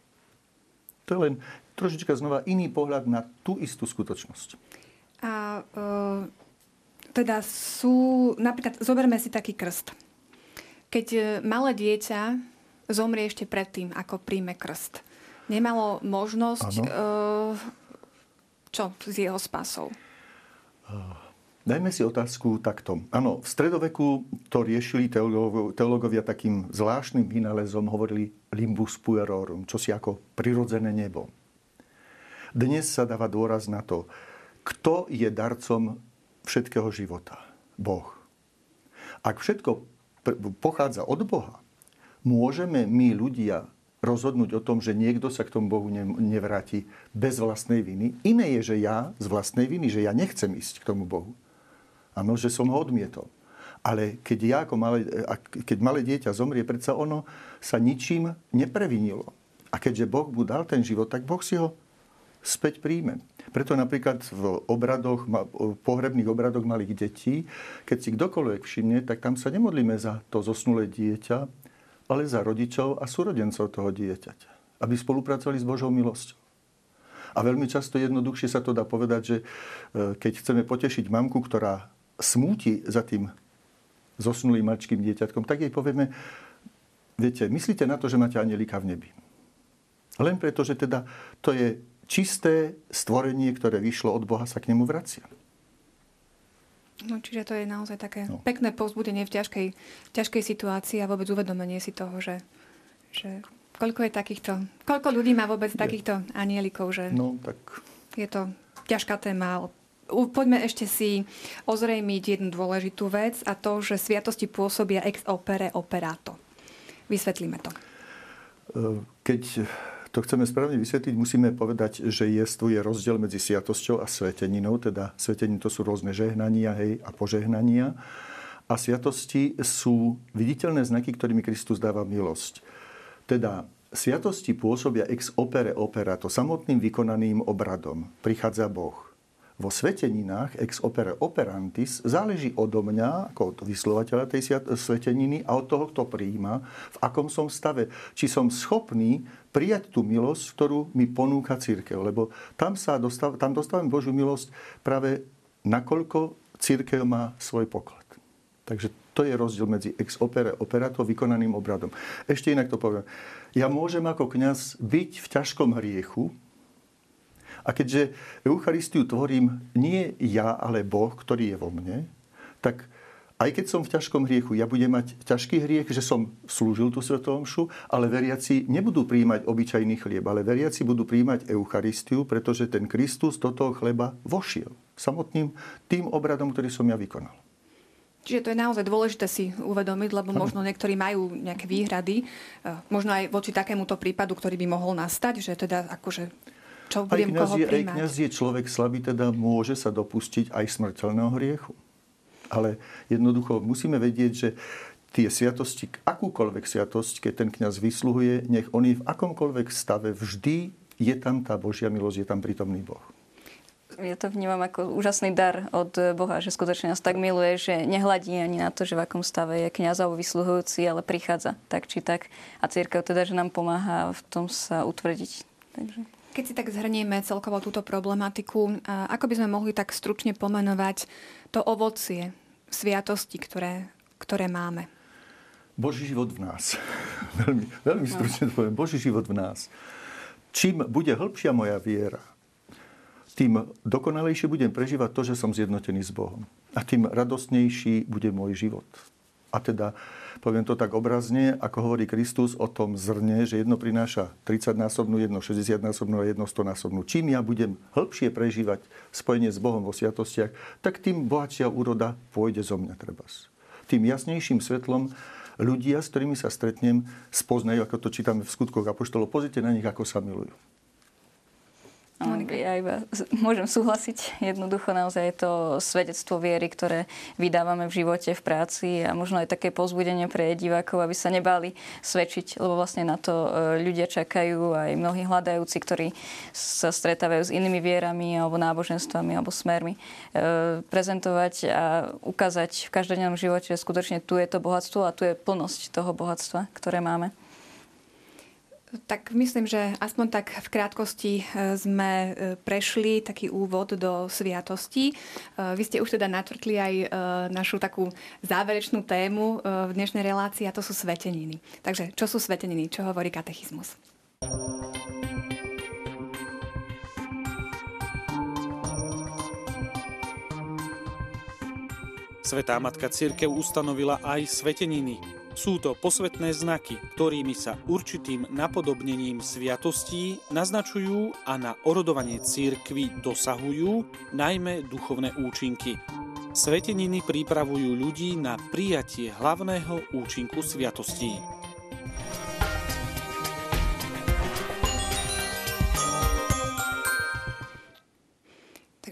To je len trošička znova iný pohľad na tú istú skutočnosť. A e, teda sú, napríklad, zoberme si taký krst. Keď e, malé dieťa zomrie ešte predtým, ako príjme krst. Nemalo možnosť, uh, čo s jeho spásou? Uh, dajme si otázku takto. Áno, v stredoveku to riešili teológovia takým zvláštnym vynálezom, hovorili limbus puerorum, čo si ako prirodzené nebo. Dnes sa dáva dôraz na to, kto je darcom všetkého života. Boh. Ak všetko pochádza od Boha, Môžeme my ľudia rozhodnúť o tom, že niekto sa k tomu Bohu nevráti bez vlastnej viny. Iné je, že ja z vlastnej viny, že ja nechcem ísť k tomu Bohu. Áno, že som ho odmietol. Ale keď ja ako malé, keď malé dieťa zomrie, predsa ono sa ničím neprevinilo. A keďže Boh mu dal ten život, tak Boh si ho späť príjme. Preto napríklad v obradoch, pohrebných obradoch malých detí, keď si kdokoľvek všimne, tak tam sa nemodlíme za to zosnulé dieťa, ale za rodičov a súrodencov toho dieťaťa. Aby spolupracovali s Božou milosťou. A veľmi často jednoduchšie sa to dá povedať, že e, keď chceme potešiť mamku, ktorá smúti za tým zosnulým mačkým dieťatkom, tak jej povieme, viete, myslíte na to, že máte anielika v nebi. Len preto, že teda to je čisté stvorenie, ktoré vyšlo od Boha, sa k nemu vracia. No, čiže to je naozaj také no. pekné povzbudenie v ťažkej, ťažkej situácii a vôbec uvedomenie si toho, že, že koľko je takýchto, koľko ľudí má vôbec je. takýchto anielikov, že no, tak... je to ťažká téma. Poďme ešte si ozrejmiť jednu dôležitú vec a to, že sviatosti pôsobia ex opere operato. Vysvetlíme to. Keď to chceme správne vysvetliť, musíme povedať, že je, rozdiel medzi sviatosťou a sveteninou, teda svetení to sú rôzne žehnania hej, a požehnania. A sviatosti sú viditeľné znaky, ktorými Kristus dáva milosť. Teda sviatosti pôsobia ex opere opera, to samotným vykonaným obradom. Prichádza Boh vo sveteninách ex opere operantis záleží odo mňa, ako od vyslovateľa tej sveteniny a od toho, kto prijíma, v akom som stave. Či som schopný prijať tú milosť, ktorú mi ponúka církev. Lebo tam, sa dostav, tam dostávam Božiu milosť práve nakoľko církev má svoj poklad. Takže to je rozdiel medzi ex opere operato vykonaným obradom. Ešte inak to poviem. Ja môžem ako kňaz byť v ťažkom hriechu, a keďže Eucharistiu tvorím nie ja, ale Boh, ktorý je vo mne, tak aj keď som v ťažkom hriechu, ja budem mať ťažký hriech, že som slúžil tú svetomšu, ale veriaci nebudú príjmať obyčajný chlieb, ale veriaci budú príjmať Eucharistiu, pretože ten Kristus do toho chleba vošiel. Samotným tým obradom, ktorý som ja vykonal. Čiže to je naozaj dôležité si uvedomiť, lebo možno niektorí majú nejaké výhrady, eh, možno aj voči takémuto prípadu, ktorý by mohol nastať, že teda akože čo budem aj koho je, Aj kniaz je človek slabý, teda môže sa dopustiť aj smrteľného hriechu. Ale jednoducho musíme vedieť, že tie sviatosti, akúkoľvek sviatosť, keď ten kňaz vysluhuje, nech on je v akomkoľvek stave, vždy je tam tá Božia milosť, je tam prítomný Boh. Ja to vnímam ako úžasný dar od Boha, že skutočne nás tak miluje, že nehladí ani na to, že v akom stave je kniaz alebo vysluhujúci, ale prichádza tak či tak. A církev teda, že nám pomáha v tom sa utvrdiť. Takže... Keď si tak zhrnieme celkovo túto problematiku, ako by sme mohli tak stručne pomenovať to ovocie sviatosti, ktoré, ktoré máme? Boží život v nás. veľmi, veľmi stručne to poviem, Boží život v nás. Čím bude hĺbšia moja viera, tým dokonalejšie budem prežívať to, že som zjednotený s Bohom. A tým radostnejší bude môj život. A teda, poviem to tak obrazne, ako hovorí Kristus o tom zrne, že jedno prináša 30-násobnú, jedno 60-násobnú a jedno 100-násobnú. Čím ja budem hĺbšie prežívať spojenie s Bohom vo sviatostiach, tak tým bohatšia úroda pôjde zo mňa trebas. Tým jasnejším svetlom ľudia, s ktorými sa stretnem, spoznajú, ako to čítame v skutkoch Apoštolov. Pozrite na nich, ako sa milujú. Monika. Ja iba môžem súhlasiť. Jednoducho naozaj je to svedectvo viery, ktoré vydávame v živote, v práci a možno aj také pozbudenie pre divákov, aby sa nebali svedčiť, lebo vlastne na to e, ľudia čakajú, aj mnohí hľadajúci, ktorí sa stretávajú s inými vierami alebo náboženstvami alebo smermi. E, prezentovať a ukázať v každodennom živote, že skutočne tu je to bohatstvo a tu je plnosť toho bohatstva, ktoré máme. Tak myslím, že aspoň tak v krátkosti e, sme e, prešli taký úvod do sviatostí. E, vy ste už teda natvrtli aj našu takú záverečnú tému v dnešnej relácii a to sú sveteniny. Takže čo sú sveteniny? Čo hovorí katechizmus? Svetá Matka Církev ustanovila aj sveteniny, sú to posvetné znaky, ktorými sa určitým napodobnením sviatostí naznačujú a na orodovanie církvy dosahujú najmä duchovné účinky. Sveteniny pripravujú ľudí na prijatie hlavného účinku sviatostí.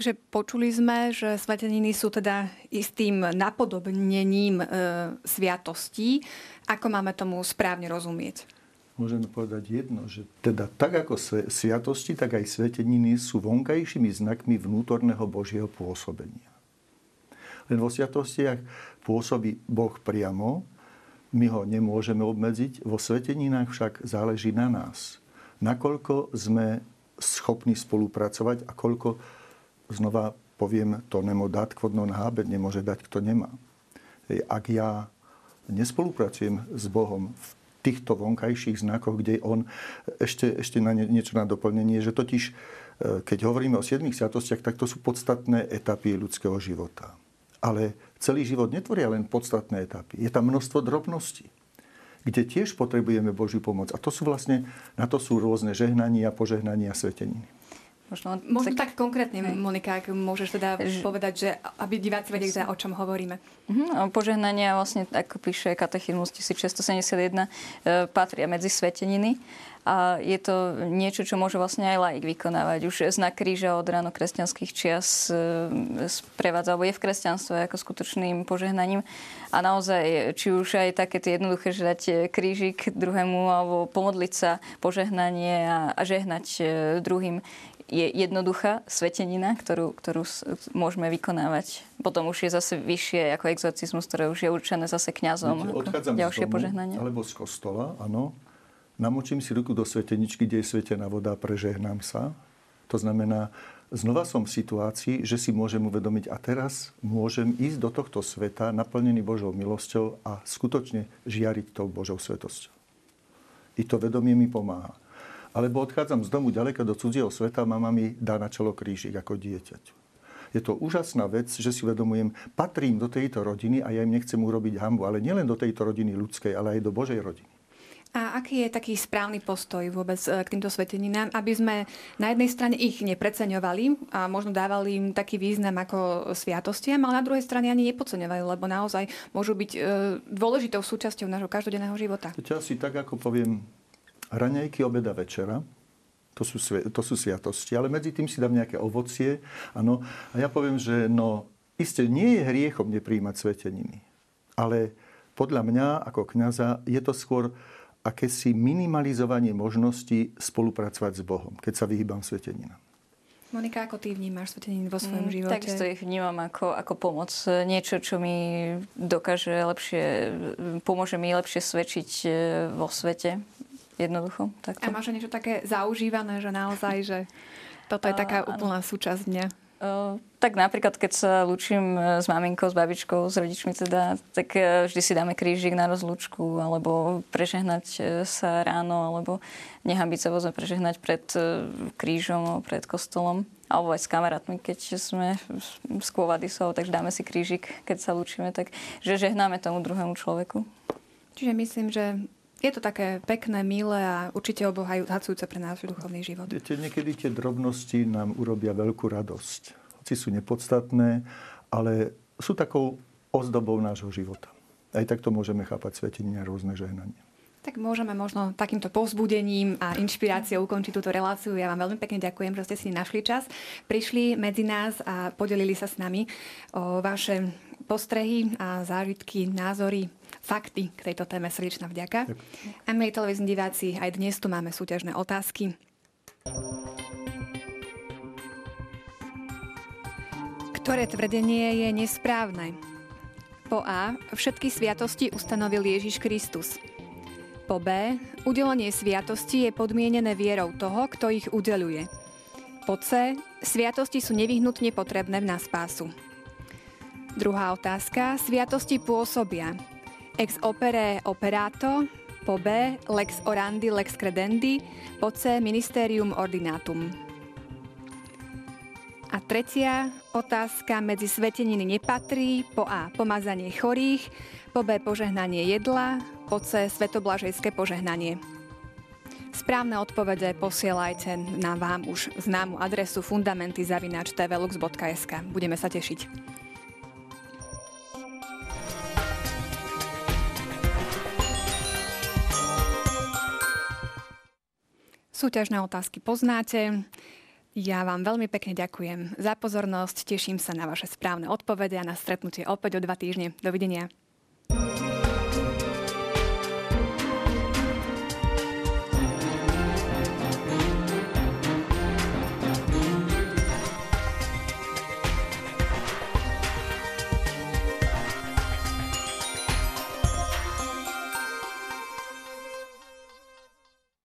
Takže počuli sme, že sveteniny sú teda istým napodobnením e, sviatostí. Ako máme tomu správne rozumieť? Môžeme povedať jedno, že teda tak ako sviatosti, tak aj sveteniny sú vonkajšími znakmi vnútorného Božieho pôsobenia. Len vo sviatostiach pôsobí Boh priamo, my ho nemôžeme obmedziť, vo sveteninách však záleží na nás. Nakoľko sme schopní spolupracovať a koľko znova poviem, to nemo dať, kvodno nábe nemôže dať, kto nemá. Ak ja nespolupracujem s Bohom v týchto vonkajších znakoch, kde on, ešte, ešte na niečo na doplnenie, že totiž, e, keď hovoríme o siedmých sviatostiach, tak to sú podstatné etapy ľudského života. Ale celý život netvoria len podstatné etapy. Je tam množstvo drobností, kde tiež potrebujeme Božiu pomoc. A to sú vlastne, na to sú rôzne žehnania, požehnania, sveteniny. Možno, Možno tak, tak konkrétne, hej. Monika, ak môžeš teda Ž... povedať, že aby diváci vedeli, o čom hovoríme. Uh-huh. Požehnania vlastne, ako píše katechizmus 1671, e, patria medzi sveteniny a je to niečo, čo môže vlastne aj laik vykonávať. Už znak kríža od ráno kresťanských čias e, sprevádza, alebo je v kresťanstve ako skutočným požehnaním. A naozaj, či už aj také tie jednoduché, že dať krížik druhému, alebo pomodliť sa požehnanie a, a žehnať e, druhým, je jednoduchá svetenina, ktorú, ktorú môžeme vykonávať. Potom už je zase vyššie ako exorcizmus, ktoré už je určené zase kňazom. Odchádzam ďalšie z domu, požehnanie. alebo z kostola, áno. Namočím si ruku do sveteničky, kde je svetená voda, prežehnám sa. To znamená, znova som v situácii, že si môžem uvedomiť a teraz môžem ísť do tohto sveta naplnený Božou milosťou a skutočne žiariť tou Božou svetosťou. I to vedomie mi pomáha. Alebo odchádzam z domu ďaleko do cudzieho sveta, mama mi dá na čelo krížik ako dieťaťu. Je to úžasná vec, že si uvedomujem, patrím do tejto rodiny a ja im nechcem urobiť hambu, ale nielen do tejto rodiny ľudskej, ale aj do Božej rodiny. A aký je taký správny postoj vôbec e, k týmto sveteninám, aby sme na jednej strane ich nepreceňovali a možno dávali im taký význam ako sviatostiam, ale na druhej strane ani nepodceňovali, lebo naozaj môžu byť e, dôležitou súčasťou nášho každodenného života. To asi tak, ako poviem, raňajky, obeda, večera. To sú, to sú sviatosti, ale medzi tým si dám nejaké ovocie. Ano. A ja poviem, že no, isté nie je hriechom nepríjmať sveteniny. Ale podľa mňa ako kňaza je to skôr akési minimalizovanie možnosti spolupracovať s Bohom, keď sa vyhýbam sveteninám. Monika, ako ty vnímaš sveteniny vo svojom mm, živote? Takisto ich vnímam ako, ako pomoc. Niečo, čo mi dokáže lepšie, pomôže mi lepšie svedčiť e, vo svete. Jednoducho. Takto. A máš niečo také zaužívané, že naozaj, že toto je taká úplná súčasť dňa? tak napríklad, keď sa lúčim e, s maminkou, s babičkou, s rodičmi teda, tak e, vždy si dáme krížik na rozlúčku, alebo prežehnať e, sa ráno, alebo nehambiť sa vozme prežehnať pred krížom, pred kostolom. Alebo aj s kamarátmi, keď sme s kôvadisou, takže dáme si krížik, keď sa lúčime, tak že žehnáme tomu druhému človeku. Čiže myslím, že je to také pekné, milé a určite obohajúce pre náš duchovný život. Viete, niekedy tie drobnosti nám urobia veľkú radosť. Hoci sú nepodstatné, ale sú takou ozdobou nášho života. Aj takto môžeme chápať svetenie a rôzne žehnanie. Tak môžeme možno takýmto povzbudením a inšpiráciou ukončiť túto reláciu. Ja vám veľmi pekne ďakujem, že ste si našli čas, prišli medzi nás a podelili sa s nami o vaše postrehy a zážitky, názory fakty k tejto téme. Srdečná vďaka. A milí televízni diváci, aj dnes tu máme súťažné otázky. Ktoré tvrdenie je nesprávne? Po A. Všetky sviatosti ustanovil Ježiš Kristus. Po B. Udelenie sviatosti je podmienené vierou toho, kto ich udeluje. Po C. Sviatosti sú nevyhnutne potrebné na spásu. Druhá otázka. Sviatosti pôsobia ex opere operato, po B lex orandi lex credendi, po C ministerium ordinatum. A tretia otázka medzi sveteniny nepatrí, po A pomazanie chorých, po B požehnanie jedla, po C svetoblažejské požehnanie. Správne odpovede posielajte na vám už známu adresu fundamenty.tvlux.sk. Budeme sa tešiť. Súťažné otázky poznáte. Ja vám veľmi pekne ďakujem za pozornosť, teším sa na vaše správne odpovede a na stretnutie opäť o dva týždne. Dovidenia.